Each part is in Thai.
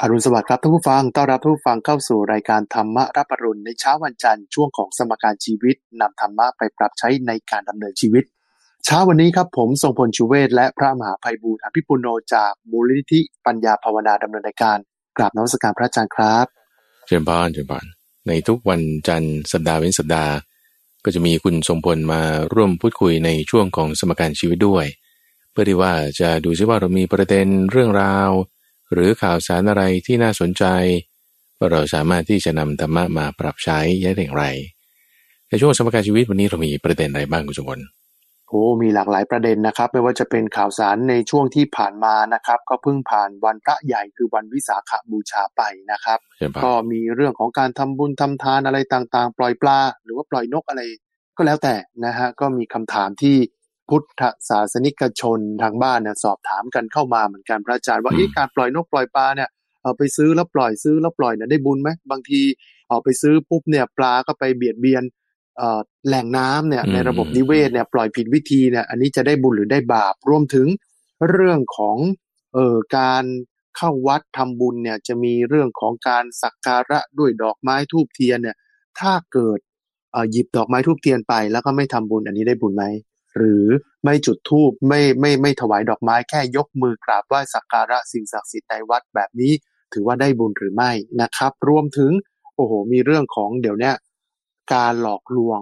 อรุณสวัสดิ์ครับท่านผู้ฟัง ต้อนรับท่านผู้ฟังเข้าสู่รายการธรรมะรับอรุณในเช้าวันจันทร์ช่วงของสมการชีวิตนำธรรมะไปปรับใช้ในการดำเนินชีวิต เช้าวันนี้ครับผมทรงพลชูเวศและพระมหาภัยบูร์อภิปุโนจากมูลนิธิปัญญาภาวนาดำเนินรายการกราบนมัสการพระอาจารย์ครับเชิญพานเชิญพานในทุกวันจันทร์สัปดาห์เว้นสัปดาห์ ก็จะมีคุณทรงพลมาร่วมพูดคุยในช่วงของสมการชีวิตด้วย เพื่อที่ว่าจะดูซิว่าเรามีประเด็นเรื่องราว หรือข่าวสารอะไรที่น่าสนใจว่าเราสามารถที่จะนำธรรมะมาปรับใช้ได้อย่างไร ในช่วงสมการชีวิตวันนี้เรามีประเด็นอะไรบ้างคุณทรงพลโอ้มีหลากหลายประเด็นนะครับ ไม่ว่าจะเป็นข่าวสารในช่วงที่ผ่านมานะครับ ก็เพิ่งผ่านวันพระใหญ่คือวันวิสาขบูชาไปนะครับเชิญพานก็มีเรื่องของการทำบุญทำทานอะไรต่างๆ ปล่อยปลา หรือว่าปล่อยนกอะไร ก็แล้วแต่นะฮะก็มีคำถามที่ พุทธศาสนิกชนทางบ้านเนี่ยสอบถามกันเข้ามาเหมือนกันพระอาจารย์ว่าเอ๊ะการปล่อยนกปล่อยปลาเนี่ยเอาไปซื้อแล้วปล่อยซื้อแล้วปล่อยเนี่ยได้บุญไหมบางทีเอาไปซื้อปุ๊บเนี่ยปลาก็ไปเบียดเบียนเอ่อแหล่งน้ำเนี่ยอืมในระบบนิเวศเนี่ยปล่อยผิดวิธีเนี่ยอันนี้จะได้บุญหรือได้บาปรวมถึงเรื่องของเอ่อการเข้าวัดทำบุญเนี่ยจะมีเรื่องของการสักการะด้วยดอกไม้ทูบเทียนเนี่ยถ้าเกิดเอ่อหยิบดอกไม้ทูบเทียนไปแล้วก็ไม่ทำบุญอันนี้ได้บุญไหม หรือไม่จุดธูปไม่ไม่ไม่ถวายดอกไม้แค่ยกมือกราบไหว้สักการะสิ่งศักดิ์สิทธิ์ในวัดแบบนี้ ถือว่าได้บุญหรือไม่นะครับ รวมถึงโอ้โห มีเรื่องของเดี๋ยวเนี้ยการหลอกลวง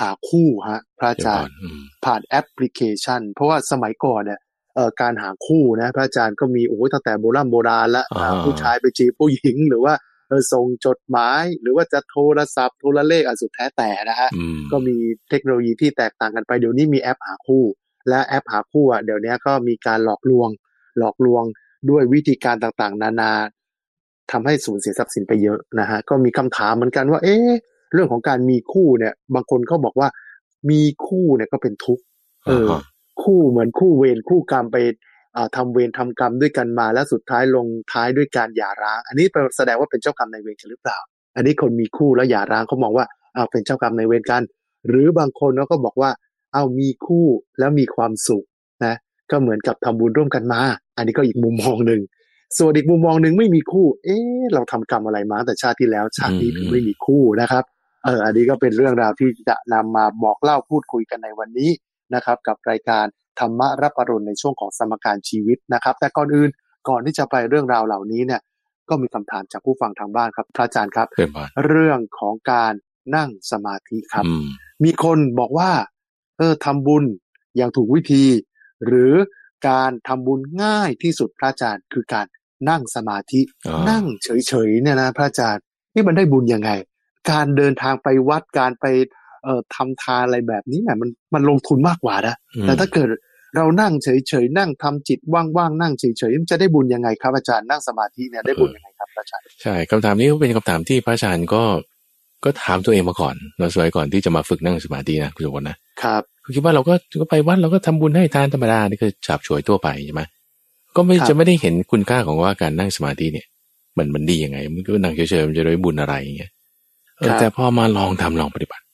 หาคู่ฮะพระอาเชิญจาพารนย์อืมผ่านแอปพลิเคชัน เพราะว่าสมัยก่อนเนี่ยเอ่อการหาคู่นะ พระอาจารย์ก็มีโอ้โหตั้งแต่โบราณโบราณละอ่าหาผู้ชายไปจีบผู้หญิงหรือว่าเออ ส่งจดหมาย หรือว่าจะโทรศัพท์โทรเลขอะสุดแท้แต่นะฮะอืมก็มีเทคโนโลยีที่แตกต่างกันไปเดี๋ยวนี้มีแอปหาคู่ และแอปหาคู่อะเดี๋ยวนี้ก็มีการหลอกลวง หลอกลวงด้วยวิธีการต่างๆ นานาทำให้สูญเสียทรัพย์สินไปเยอะนะฮะก็มีคำถามเหมือนกันว่า เอ๊ะเรื่องของการมีคู่เนี่ย บางคนเขาบอกว่ามีคู่เนี่ยก็เป็นทุกข์เอออ่าฮะคู่เหมือนคู่เวรคู่กรรมไป อ่าทำเวรทำกรรมด้วยกันมา แล้วสุดท้ายลงท้ายด้วยการหย่าร้าง อันนี้แสดงว่าเป็นเจ้ากรรมนายเวรกันหรือเปล่า อันนี้คนมีคู่แล้วหย่าร้างเขามองว่าอ้าเป็นเจ้ากรรมนายเวรกัน หรือบางคนเขาก็บอกว่า เอามีคู่แล้วมีความสุขนะก็เหมือนกับทำบุญร่วมกันมา อันนี้ก็อีกมุมมองหนึ่งส่วนอีกมุมมองหนึ่งไม่มีคู่ เอ๊ะเราทำกรรมอะไรมาแต่ชาติที่แล้วชาตินี้ถึงไม่มีคู่นะครับเอออันนี้ก็เป็นเรื่องราวที่จะนำมาบอกเล่าพูดคุยกันในวันนี้นะครับ กับรายการ ธรรมะรับอรุณในช่วงของสมการชีวิตนะครับ แต่ก่อนอื่นก่อนที่จะไปเรื่องราวเหล่านี้เนี่ย ก็มีคำถามจากผู้ฟังทางบ้านครับ พระอาจารย์ครับเชิญพานเรื่องของการนั่งสมาธิครับอืมมีคนบอกว่า เออทำบุญอย่างถูกวิธี หรือการทำบุญง่ายที่สุดพระอาจารย์คือการนั่งสมาธิอ่านั่งเฉยๆเนี่ยนะพระอาจารย์นี่มันได้บุญยังไง การเดินทางไปวัดการไป เอ่อทำทานอะไรแบบนี้เนี่ยมันมันลงทุนมากกว่านะอืมแต่ถ้าเกิดเรานั่งเฉยๆนั่งทำจิตว่างๆนั่งเฉยๆมันจะได้บุญยังไงครับอาจารย์นั่งสมาธิเนี่ยได้บุญยังไงครับอาจารย์ใช่คำถามนี้ก็เป็นคำถามที่พระอาจารย์ก็ก็ถามตัวเองมาก่อนเราสมัยก่อนที่จะมาฝึกนั่งสมาธินะคุณสมบัตินะครับคือคิดว่าเราก็ก็ไปวัดเราก็ทำบุญให้ทานธรรมดานี่คือจับฉวยทั่วไปใช่ไหมก็ไม่ครับจะไม่ได้เห็นคุณค่าของว่าการนั่งสมาธิเนี่ย มันมันดียังไง มันก็นั่งเฉยๆมันจะได้บุญอะไรอย่างเงี้ยเออแต่พอมาลองทำลองปฏิบัติเนาะ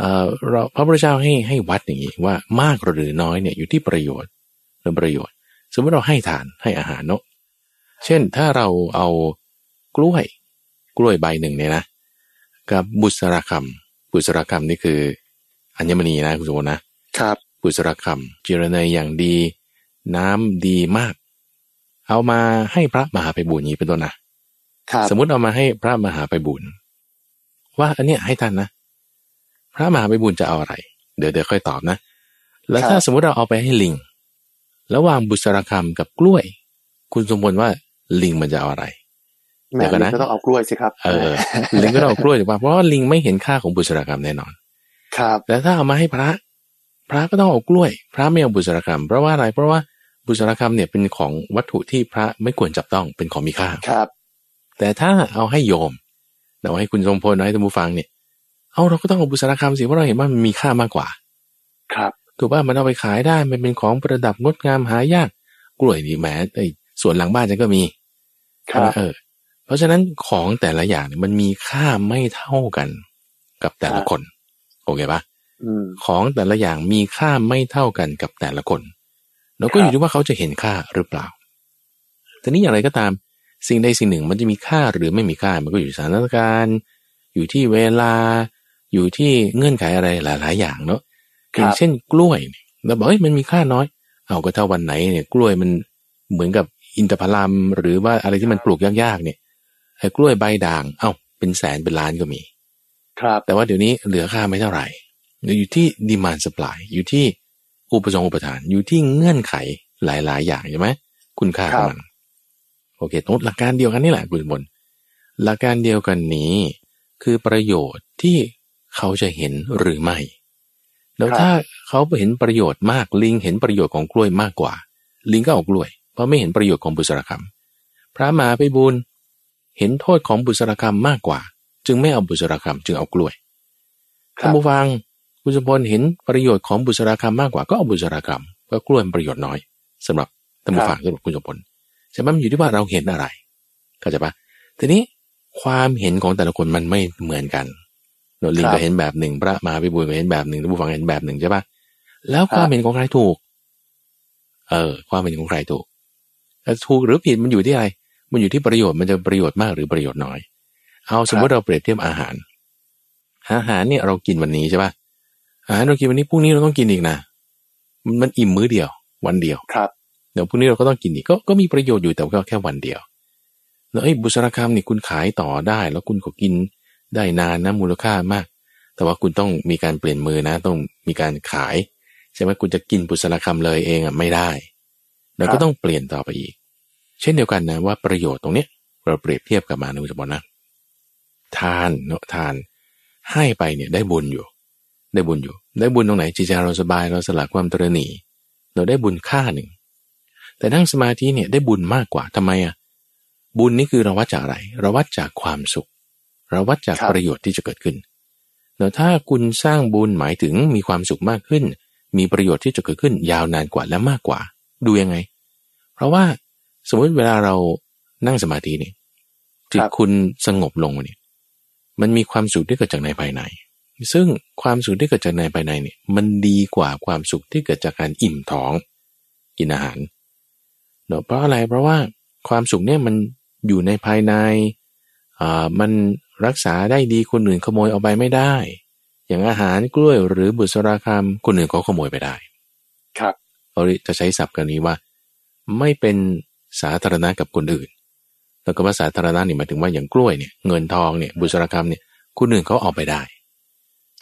เออเราพระพุทธเจ้าให้ให้วัดอย่างนี้ว่ามากหรือน้อยเนี่ยอยู่ที่ประโยชน์หรือประโยชน์ สมมติเราให้ทานให้อาหารเนาะเช่นถ้าเราเอากล้วย กล้วยใบหนึ่งเนี่ยนะ กับบุษราคำบุษราคำนี่คือ อัญมณีนะคุณสมบูรณ์นะครับบุษราคำจิรนัยอย่างดี น้ำดีมาก เอามาให้พระมหาไปบุญนี้เป็นต้นนะครับสมมติเอามาให้พระมหาไปบุญว่าอันเนี้ยให้ท่านนะพ ระมหาไปบุญจะเอาอะไร เดี๋ยวเดี๋ยวค่อยตอบนะ แล้วถ้าสมมติเราเอาไปให้ลิง ระหว่างบุษราคำกับกล้วย คุณสมบูรณ์ว่าลิงมันจะเอาอะไรแหม่เดี๋ยวก่อนนะก็ต้องเอากล้วยสิครับ เออ ลิงก็ต้องเอากล้วยถูกป่ะเพราะว่าลิงไม่เห็นค่าของบุษรากรรมแน่นอน ครับ แต่ถ้าเอามาให้พระ พระก็ต้องเอากล้วย พระไม่เอาบุษรากรรมเพราะว่าอะไร เพราะว่าบุษรากรรมเนี่ยเป็นของวัตถุที่พระไม่ควรจับต้องเป็นของมีค่า ครับ แต่ถ้าเอาให้โยมเอาให้คุณทรงพลเอาให้ท่านผู้ฟังเนี่ย เอาเราก็ต้องเอาบุษรากรรมสิเพราะเราเห็นว่ามันมีค่ามากกว่า ครับถูกป่ะมันเอาไปขายได้มันเป็นของประดับงดงามหายากกล้วยนี่แหมไอ้ส่วนหลังบ้านฉันก็มี ครับใช่ไหมเออ เพราะฉะนั้นของแต่ละอย่างเนี่ยมันมีค่าไม่เท่ากันกับแต่ละคน โอเคปะอืมของแต่ละอย่างมีค่าไม่เท่ากันกับแต่ละคน แล้วก็ครับอยู่ที่ว่าเขาจะเห็นค่าหรือเปล่าแต่นี้อย่างไรก็ตาม สิ่งใดสิ่งหนึ่งมันจะมีค่าหรือไม่มีค่า มันก็อยู่สถานการณ์ อยู่ที่เวลา อยู่ที่เงื่อนไขอะไรหลาย ๆ อย่างเนาะอย่างเช่นกล้วยเราบอกเฮ้ยมันมีค่าน้อย เอาก็ถ้าวันไหนเนี่ยกล้วยมันเหมือนกับอินทผลัมหรือว่าอะไรที่มันปลูกยากๆเนี่ยไอ้กล้วยใบด่าง เอ้าเป็นแสนเป็นล้านก็มี ครับ แต่ว่าเดี๋ยวนี้เหลือค่าไม่เท่าไหร่อยู่ที่ดีมานสปายอยู่ที่อุปสงค์อุปทาน อยู่ที่เงื่อนไขหลาย ๆ อย่างใช่ไหมคุณค่าของมันโอเคตรงหลักการเดียวกันนี่แหละคุณบนหลักการเดียวกันนี้ คือประโยชน์ที่ เขาจะเห็นหรือไม่ แล้วถ้าเขาเห็นประโยชน์มากลิงเห็นประโยชน์ของกล้วยมากกว่า ลิงก็เอากล้วย เพราะไม่เห็นประโยชน์ของบุษรคำพระมหาไปบุญเห็นโทษของบุษรคำมากกว่า จึงไม่เอาบุษรคำจึงเอากล้วยท่านผู้ฟังคุณสมพลเห็นประโยชน์ของบุษราคำมากกว่าก็เอาบุษราคำก็กล้วยประโยชน์น้อยสำหรับท่านผู้ฟังสำหรับคุณสมพลใช่ไหมมันอยู่ที่ว่าเราเห็นอะไรเข้าใจปะทีนี้ความเห็นของแต่ละคนมันไม่เหมือนกัน โนลิงก็เห็นแบบหนึ่ง พระมาพิบูลก็เห็นแบบหนึ่งท่านผู้ฟังเห็นแบบหนึ่งใช่ปะแล้วความเห็นของใครถูก เออ ความเห็นของใครถูกถูกหรือผิดมันอยู่ที่อะไร มันอยู่ที่ประโยชน์มันจะประโยชน์มากหรือประโยชน์น้อย เอาสมมติเราเปรียบเทียบอาหาร อาหารเนี่ยเรากินวันนี้ใช่ปะอาหารเรากินวันนี้พรุ่งนี้เราต้องกินอีกนะมันอิ่มมื้อเดียว วันเดียวครับเดี๋ยวพรุ่งนี้เราก็ต้องกินอีกก็ก็มีประโยชน์อยู่แต่ก็แค่วันเดียวแล้วไอ้บุษราคำนี่คุณขายต่อได้ แล้วคุณก็กิน ได้นานนะมูลค่ามาก แต่ว่าคุณต้องมีการเปลี่ยนมือนะ ต้องมีการขายใช่ไหมคุณจะกินบุษราคำเลยเองอะไม่ได้เราก็ต้องเปลี่ยนต่อไปอีก เช่นเดียวกันนะว่าประโยชน์ตรงเนี้ยเราเปรียบเทียบกับมานุสบนะทานเนาะทาน ให้ไปเนี่ยได้บุญอยู่ ได้บุญอยู่ ได้บุญตรงไหนจิตใจเราสบายเราสละความตรณีเราได้บุญค่าหนึ่ง แต่นั่งสมาธิเนี่ยได้บุญมากกว่าทำไมอะบุญนี่คือเราวัดจากอะไรเราวัดจากความสุข เราวัดจากประโยชน์ที่จะเกิดขึ้นแล้วถ้าคุณสร้างบุญหมายถึงมีความสุขมากขึ้น มีประโยชน์ที่จะเกิดขึ้นยาวนานกว่าและมากกว่า ดูยังไง เพราะว่าสมมติเวลาเรานั่งสมาธินี่จิตคุณสงบลงเนี่ยมันมีความสุขที่เกิดจากในภายใน ซึ่งความสุขที่เกิดจากในภายในเนี่ย มันดีกว่าความสุขที่เกิดจากการอิ่มท้องกินอาหารเนาะเพราะอะไรเพราะว่าความสุขเนี่ยมันอยู่ในภายในอ่ามัน รักษาได้ดีคนอื่นขโมยเอาไปไม่ได้ อย่างอาหารกล้วยหรือบุษราคำคนอื่นเขาขโมยไปได้ ครับเราจะใช้ศัพท์กันนี้ว่า ไม่เป็นสาธารณะกับคนอื่น แล้วก็ว่าสาธารณะนี่หมายถึงว่าอย่างกล้วยเนี่ยเงินทองเนี่ยบุษราคำเนี่ยคนอื่นเขาเอาไปได้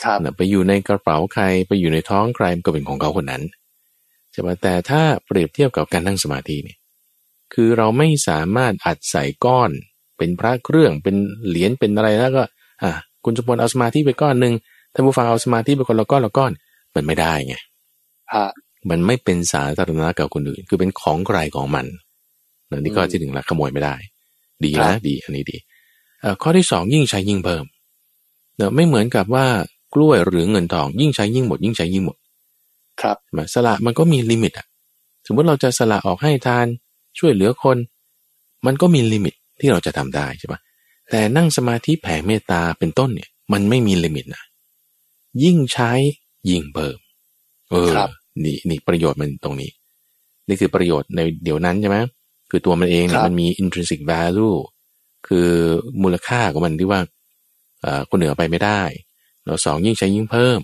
ครับไปอยู่ในกระเป๋าใครไปอยู่ในท้องใครก็เป็นของเขาคนนั้นใช่ไหมแต่ถ้าเปรียบเทียบกับการนั่งสมาธิเนี่ยคือเราไม่สามารถอัดใส่ก้อน เป็นพระเครื่องเป็นเหรียญเป็นอะไรแล้วก็อะคุณสมบูรณ์เอาสมาธิไปก้อนหนึ่งท่านผู้ฟังเอาสมาธิไปคนละก้อนละก้อนมันไม่ได้ไงมันไม่เป็นสาธารณะกับคนอื่น คือเป็นของใครของมันนี่ก็ที่หนึ่งละขโมยไม่ได้ ดีนะดี อันนี้ดีข้อที่สองยิ่งใช้ยิ่งเพิ่มเนอะไม่เหมือนกับว่ากล้วยหรือเงินทอง ยิ่งใช้ยิ่งหมด ยิ่งใช้ยิ่งหมด ครับมาสละมันก็มี limit อะ สมมติเราจะสละออกให้ทานช่วยเหลือคน มันก็มี limit ที่เราจะทำได้ใช่ปะแต่นั่งสมาธิแผ่เมตตาเป็นต้นเนี่ย มันไม่มี limit นะยิ่งใช้ยิ่งเพิ่มเออนี่นี่ประโยชน์มันตรงนี้ นี่คือประโยชน์ในเดี๋ยวนั้นใช่ไหมคือตัวมันเองเนี่ยมันมี intrinsic value คือมูลค่าของมันที่ว่าคนเหนือไปไม่ได้แล้วสองยิ่งใช้ยิ่งเพิ่ม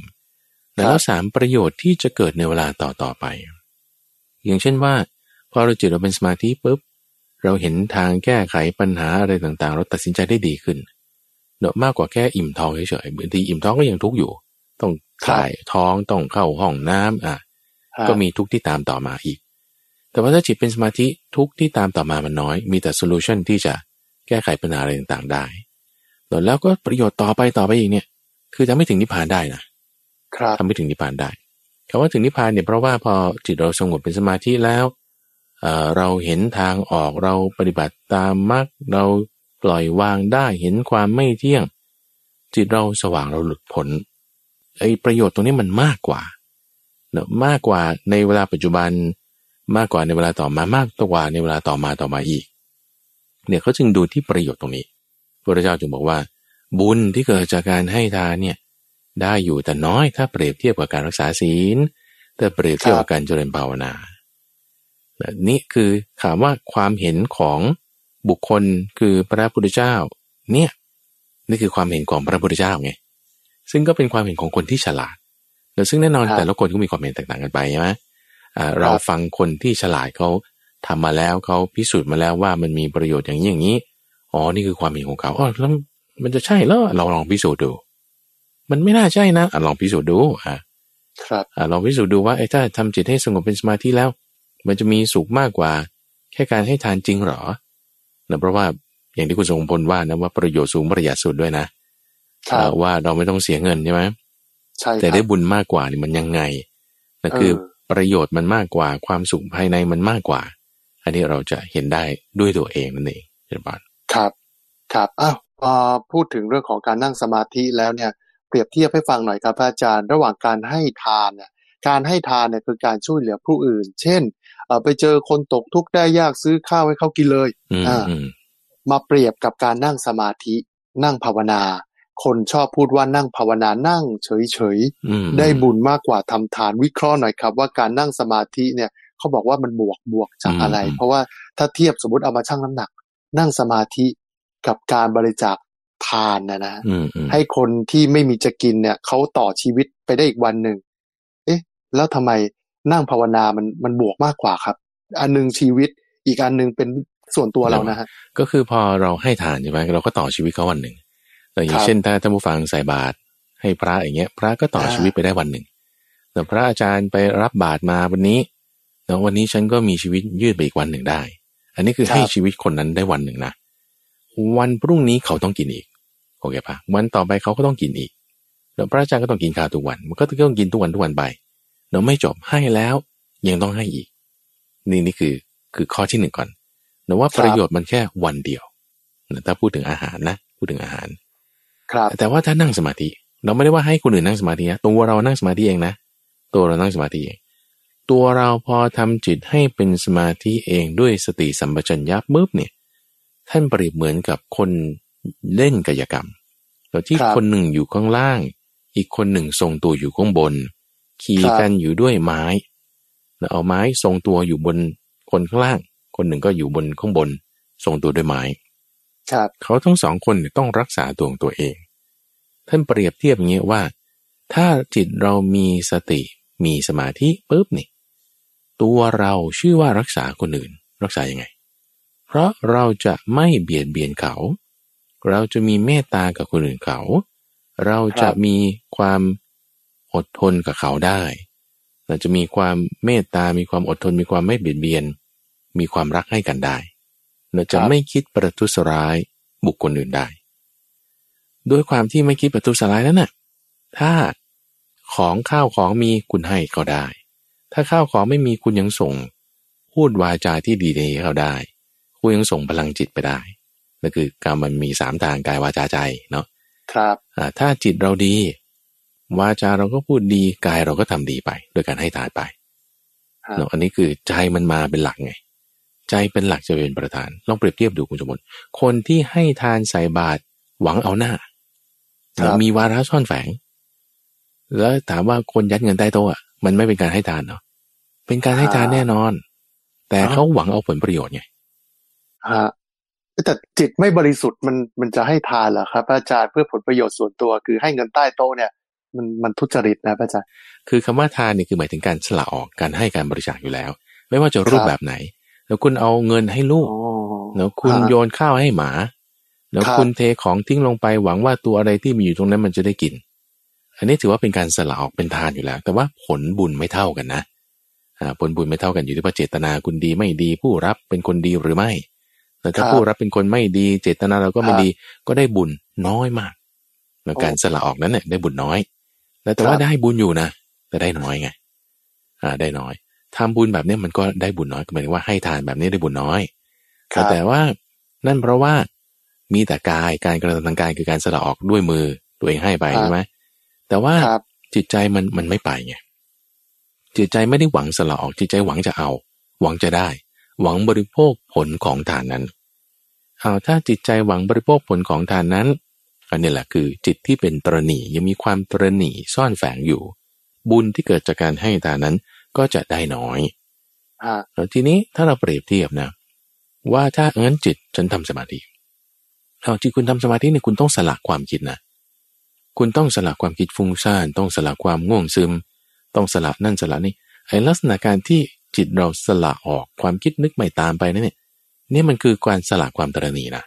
แล้วสามประโยชน์ที่จะเกิดในเวลาต่อต่อไป อย่างเช่นว่า พอเราจิตเราเป็นสมาธิปุ๊บ เราเห็นทางแก้ไขปัญหาอะไรต่างๆ เราตัดสินใจได้ดีขึ้นเนอะมากกว่าแค่อิ่มท้องเฉยๆบางทีอิ่มท้องก็ยังทุกข์อยู่ ต้องถ่ายท้องต้องเข้าห้องน้ำอะก็มีทุกข์ที่ตามต่อมาอีก แต่ว่าถ้าจิตเป็นสมาธิทุกข์ที่ตามต่อมามันน้อย มีแต่ solution ที่จะแก้ไขปัญหาอะไรต่างๆได้แล้วก็ประโยชน์ต่อไปต่อไปอีกเนี่ย คือทำไม่ถึงนิพพานได้นะครับทำไม่ถึงนิพพานได้คำว่าถึงนิพพานเนี่ยเพราะว่าพอจิตเราสงบเป็นสมาธิแล้ว เราเห็นทางออกเราปฏิบัติตามมรรคเราปล่อยวางได้เห็นความไม่เที่ยง จิตเราสว่างเราหลุดพ้นไอ้ประโยชน์ตรงนี้มันมากกว่าเนอะมากกว่าในเวลาปัจจุบัน มากกว่าในเวลาต่อมามากกว่าในเวลาต่อมาต่อมาอีก เนี่ยเขาจึงดูที่ประโยชน์ตรงนี้พระเจ้าจึงบอกว่า บุญที่เกิดจากการให้ทานเนี่ยได้อยู่แต่น้อยถ้าเปรียบเทียบกับการรักษาศีลแต่เปรียบเทียบกับการเจริญภาวนา นี่คือถามว่าความเห็นของบุคคลคือพระพุทธเจ้า เนี่ยนี่คือความเห็นของพระพุทธเจ้าไงซึ่งก็เป็นความเห็นของคนที่ฉลาดแล้วซึ่งแน่นอนแต่ละคนก็มีความเห็นแตกต่างกันไปใช่ไหมเราฟังคนที่ฉลาดเขาทำมาแล้วเขาพิสูจน์มาแล้วว่ามันมีประโยชน์อย่างนี้อย่างนี้อ๋อนี่คือความเห็นของเขาอ๋อแล้วมันจะใช่แล้วเราลองพิสูจน์ดู มันไม่น่าใช่นะอลองพิสูจน์ดูอ่าครับอลองพิสูจน์ดูว่าไอ้ถ้าทำจิตให้สงบเป็นสมาธิแล้ว มันจะมีสุขมากกว่า แค่การให้ทานจริงหรอนะเพราะว่าอย่างที่คุณทรงพลว่านะว่าประโยชน์สูงประหยัดสุดด้วยนะว่าเราไม่ต้องเสียเงินใช่ไหมใช่แต่ได้บุญมากกว่านี่มันยังไงนั่นคือประโยชน์มันมากกว่าความสุขภายในมันมากกว่า อันนี้เราจะเห็นได้ด้วยตัวเองนั่นเองเจ้าบ้านครับ ครับอ้าวพอพูดถึงเรื่องของการนั่งสมาธิแล้วเนี่ยเปรียบเทียบให้ฟังหน่อยครับอาจารย์ ระหว่างการให้ทานเนี่ยการให้ทานเนี่ยคือการช่วยเหลือผู้อื่น เช่น ไปเจอคนตกทุกข์ได้ยากซื้อข้าวให้เขากินเลยอ่ามาเปรียบกับการนั่งสมาธิ นั่งภาวนา คนชอบพูดว่านั่งภาวนานั่งเฉยๆ ได้บุญมากกว่าทำทานวิเคราะห์หน่อยครับ ว่าการนั่งสมาธิเนี่ยเขาบอกว่ามันบวกบวกจากอะไร เพราะว่าถ้าเทียบสมมติเอามาชั่งน้ำหนัก นั่งสมาธิกับการบริจาคทานนะนะให้คนที่ไม่มีจะกินเนี่ยเขาต่อชีวิตไปได้อีกวันหนึ่งเอ๊ะ แล้วทำไม นั่งภาวนามันมันบวกมากกว่าครับ อันนึงชีวิตอีกอันนึงเป็นส่วนตัวเรานะฮะก็คือพอเราให้ทานใช่ไหมเราก็ต่อชีวิตเขาวันหนึ่งอย่างเช่นถ้าท่านผู้ฟังใส่บาตรให้พระอย่างเงี้ย พระก็ต่อชีวิตไปได้วันหนึ่งแต่พระอาจารย์ไปรับบาตรมาวันนี้แล้ววันนี้ฉันก็มีชีวิตยืดไปอีกวันหนึ่งได้ อันนี้คือให้ชีวิตคนนั้นได้วันหนึ่งนะวันพรุ่งนี้เขาต้องกินอีกโอเคปะวันต่อไปเขาก็ต้องกินอีกแล้วพระอาจารย์ก็ต้องกินข้าวทุกวัน มันก็ต้องกินทุกวันทุกวันไป เราไม่จบให้แล้วยังต้องให้อีก นี่นี่คือคือข้อที่หนึ่งก่อนแต่ว่าประโยชน์มันแค่วันเดียวถ้าพูดถึงอาหารนะ พูดถึงอาหาร ครับ แต่ว่าถ้านั่งสมาธิ เราไม่ได้ว่าให้คนอื่นนั่งสมาธินะตัวเรานั่งสมาธิเองนะ ตัวเรานั่งสมาธิเอง ตัวเราพอทำจิตให้เป็นสมาธิเองด้วยสติสัมปชัญญะปุ๊บเนี่ย ท่านเปรียบเหมือนกับคนเล่นกายกรรมแต่ที่คนหนึ่งอยู่ข้างล่าง อีกคนหนึ่งทรงตัวอยู่ข้างบน ขี่กันอยู่ด้วยไม้ แล้วเอาไม้ทรงตัวอยู่บนคนข้างล่าง คนหนึ่งก็อยู่บนข้างบนทรงตัวด้วยไม้ครับเขาทั้งสองคนต้องรักษาตัวของตัวเอง ท่านเปรียบเทียบอย่างนี้ว่า ถ้าจิตเรามีสติมีสมาธิปุ๊บนี่ ตัวเราชื่อว่ารักษาคนอื่น รักษายังไง เพราะเราจะไม่เบียดเบียนเขา เราจะมีเมตตากับคนอื่นเขา เราจะมีความ อดทนกับเขาได้เราจะมีความเมตตา มีความอดทน มีความไม่เบียดเบียน มีความรักให้กันได้ เราจะไม่คิดประทุษร้ายบุคคลอื่นได้ ด้วยความที่ไม่คิดประทุษร้ายนั้นน่ะ ถ้าของข้าวของมีคุณให้ก็ได้ ถ้าข้าวของไม่มีคุณยังส่ง พูดวาจาที่ดีให้เขาได้ คุณยังส่งพลังจิตไปได้นั่นคือการมันมีสามทางกายวาจาใจเนาะ ครับ ถ้าจิตเราดี วาจาเราก็พูดดีกายเราก็ทำดีไป โดยการให้ทานไปเนาะอันนี้คือใจมันมาเป็นหลักไง ใจเป็นหลักจะเป็นประธาน ลองเปรียบเทียบดูคุณสมบัติคนที่ให้ทานใส่บาตรหวังเอาหน้ามีวาระซ่อนแฝง แล้วถามว่าคนยัดเงินใต้โต๊ะมันไม่เป็นการให้ทานเนาะเป็นการให้ทานแน่นอน แต่เขาหวังเอาผลประโยชน์ไงฮะแต่จิตไม่บริสุทธิ์มันมันจะให้ทานเหรอครับ อาจารย์เพื่อผลประโยชน์ส่วนตัวคือให้เงินใต้โต๊ะเนี่ย มันมันทุจริตนะอาจารย์คือคำว่าทานนี่คือหมายถึงการสละออกการให้การบริจาคอยู่แล้ว ไม่ว่าจะรูปแบบไหน แล้วคุณเอาเงินให้ลูกแล้วคุณโยนข้าวให้หมา แล้วคุณเทของทิ้งลงไปหวังว่าตัวอะไรที่มีอยู่ตรงนั้นมันจะได้กิน อันนี้ถือว่าเป็นการสละออกเป็นทานอยู่แล้ว แต่ว่าผลบุญไม่เท่ากันนะผลบุญไม่เท่ากันอยู่ที่ว่าเจตนาคุณดีไม่ดี ผู้รับเป็นคนดีหรือไม่ แต่ถ้าผู้รับเป็นคนไม่ดี เจตนาเราก็ไม่ดีก็ได้บุญน้อยมากแล้วการสละออกนั้นเนี่ยได้บุญน้อย แล้วแต่ว่าได้บุญอยู่นะแต่ได้น้อยไง อ่า ได้น้อยทำบุญแบบนี้มันก็ได้บุญน้อยหมายถึงว่าให้ทานแบบนี้ได้บุญน้อยแต่ว่านั่นเพราะว่ามีแต่กายการกระทำทางกายคือการสละออกด้วยมือตัวเองให้ไปใช่ไหมแต่ว่าจิตใจมันมันไม่ไปไงจิตใจไม่ได้หวังสละออกจิตใจหวังจะเอา หวังจะได้ หวังบริโภคผลของทานนั้นเอาถ้าจิตใจหวังบริโภคผลของทานนั้น อันนี้แหละคือจิตที่เป็นตรณียังมีความตรณีซ่อนแฝงอยู่ บุญที่เกิดจากการให้ทานนั้นก็จะได้น้อยอ่าทีนี้ถ้าเราเปรียบเทียบนะ ว่าถ้าเอินจิตฉันทำสมาธิเอาจิตคุณทำสมาธิเนี่ยคุณต้องสละความคิดนะคุณต้องสละความคิดฟุ้งซ่านต้องสละความง่วงซึม ต้องสละนั่นสละนี่ไอ้ลักษณะการที่จิตเราสละออกความคิดนึกไม่ตามไปนั่นเนี่ยนี่มันคือการสละความตรณีนะ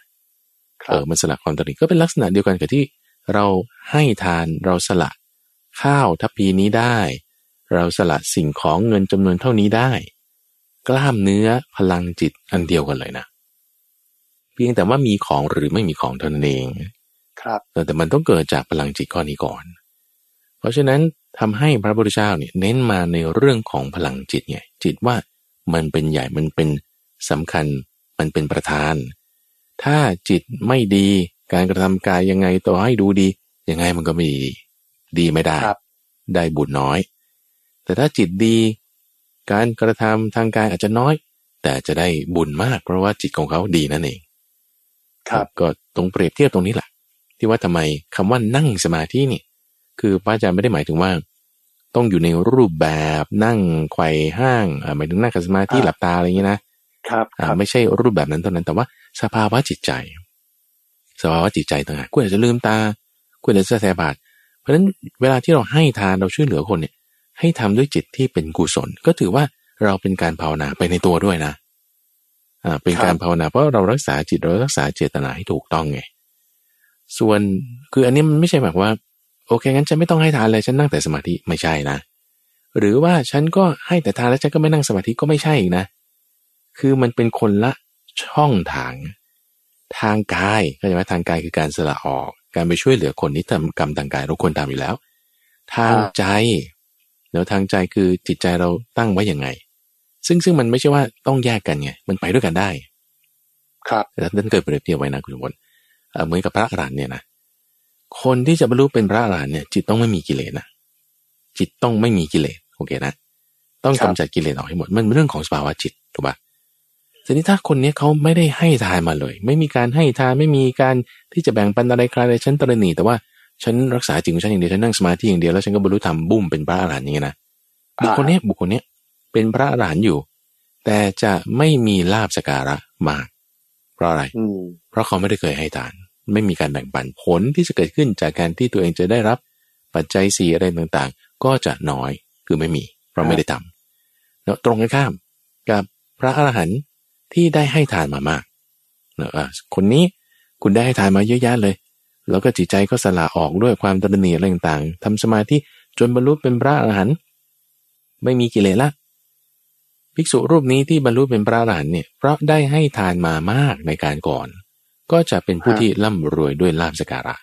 เออมันสละความตรณีก็เป็นลักษณะเดียวกันกับที่เราให้ทานเราสละข้าวทัพพีนี้ได้ เราสละสิ่งของเงินจำนวนเท่านี้ได้ กล้ามเนื้อพลังจิตอันเดียวกันเลยนะ เพียงแต่ว่ามีของหรือไม่มีของเท่านั้นเอง ครับแต่มันต้องเกิดจากพลังจิตข้อนี้ก่อน เพราะฉะนั้นทำให้พระพุทธเจ้าเนี่ยเน้นมาในเรื่องของพลังจิตไงจิตว่ามันเป็นใหญ่มันเป็นสำคัญมันเป็นประธาน ถ้าจิตไม่ดีการกระทำกายยังไงต่อให้ดูดียังไงมันก็ไม่ดี ดีไม่ได้ ได้บุญน้อย แต่ถ้าจิตดี การกระทำทางกายอาจจะน้อย แต่จะได้บุญมาก เพราะว่าจิตของเขาดีนั่นเอง ครับก็ตรงเปรียบเทียบตรงนี้แหละที่ว่าทำไมคำว่านั่งสมาธินี่ คือพระอาจารย์ไม่ได้หมายถึงว่า ต้องอยู่ในรูปแบบนั่งไขว่ห้างหมายถึงนั่งสมาธิหลับตาอะไรอย่างนี้นะ ครับไม่ใช่รูปแบบนั้นเท่านั้นแต่ว่าสภาวะจิตใจ สภาวะจิตใจต่างหากคุณอาจจะลืมตา คุณอาจจะแสบาทเพราะฉะนั้นเวลาที่เราให้ทานเราช่วยเหลือคนเนี่ย ให้ทำด้วยจิตที่เป็นกุศล ก็ถือว่าเราเป็นการภาวนาไปในตัวด้วยนะอ่าเป็นการภาวนาเพราะเรารักษาจิตเรารักษาเจตนาให้ถูกต้องไงส่วนคืออันนี้มันไม่ใช่แบบว่า โอเคงั้นฉันไม่ต้องให้ทานเลยฉันนั่งแต่สมาธิไม่ใช่นะ หรือว่าฉันก็ให้แต่ทานแล้วฉันก็ไม่นั่งสมาธิก็ไม่ใช่อีกนะ คือมันเป็นคนละช่องทาง ทางกายเข้าใจไหมทางกายคือการสละออก การไปช่วยเหลือคนที่ทำกรรมทางกายเราควรทำอยู่แล้ว ทางใจแล้วทางใจคือจิตใจเราตั้งไว้อย่างไง ซึ่งซึ่งมันไม่ใช่ว่าต้องแยกกันไง มันไปด้วยกันได้ ครับแต่ท่านเคยเปรียบเทียบไว้นะคุณวนเหมือนกับพระอรหันต์เนี่ยนะคนที่จะบรรลุเป็นพระอรหันต์เนี่ย จิตต้องไม่มีกิเลสนะจิตต้องไม่มีกิเลสโอเคนะต้องกำจัดกิเลสออกให้หมดมันเป็นเรื่องของสภาวะจิตถูกปะ ทีนี้ถ้าคนนี้เขาไม่ได้ให้ทานมาเลย ไม่มีการให้ทานไม่มีการที่จะแบ่งปันอะไรใครเลยฉันตระหนี่แต่ว่าฉันรักษาจริงฉันอย่างเดียวฉันนั่งสมาธิอย่างเดียวแล้วฉันก็บรรลุธรรมบุ้มเป็นพระอรหันต์อย่างนี้นะบุคคลนี้บุคคลนี้เป็นพระอรหันต์อยู่ แต่จะไม่มีลาบสการะมาก เพราะอะไร เพราะเขาไม่ได้เคยให้ทาน ไม่มีการแบ่งปันผลที่จะเกิดขึ้นจากการที่ตัวเองจะได้รับ ปัจจัยสี่อะไรต่างๆ ก็จะน้อยคือไม่มี เพราะไม่ได้ทำแล้วตรงกันข้ามกับพระอรหันต์ ที่ได้ให้ทานมามากนะคนนี้คุณได้ให้ทานมาเยอะแยะเลย แล้วก็จิตใจก็สละออกด้วยความตระหนี่อะไรต่างๆทำสมาธิจนบรรลุเป็นพระอรหันต์ไม่มีกิเลสละภิกษุรูปนี้ที่บรรลุเป็นพระอรหันต์เนี่ยเพราะได้ให้ทานมามากในการก่อน ก็จะเป็นผู้ที่ร่ำรวยด้วยลาบสการะ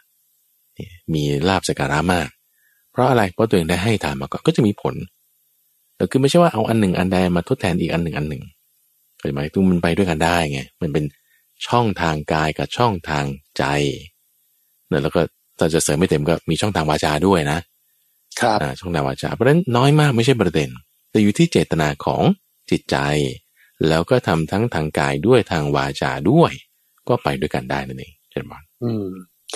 มีลาบสการะมาก เพราะอะไรเพราะตัวเองได้ให้ทานมาก่อนก็จะมีผลแต่คือไม่ใช่ว่าเอาอันหนึ่งอันใดมาทดแทนอีกอันหนึ่งอันหนึ่ง เข้าไหมคือมันไปด้วยกันได้ไงมันเป็นช่องทางกายกับช่องทางใจเนี่ยแล้วก็ถ้าจะเสริมไม่เต็มก็มีช่องทางวาจาด้วยนะครับช่องทางวาจาเพราะฉะนั้นน้อยมากไม่ใช่ประเด็น แต่อยู่ที่เจตนาของจิตใจ แล้วก็ทำทั้งทางกายด้วยทางวาจาด้วย ก็ไปด้วยกันได้นั่นเองเช่นบอลอืม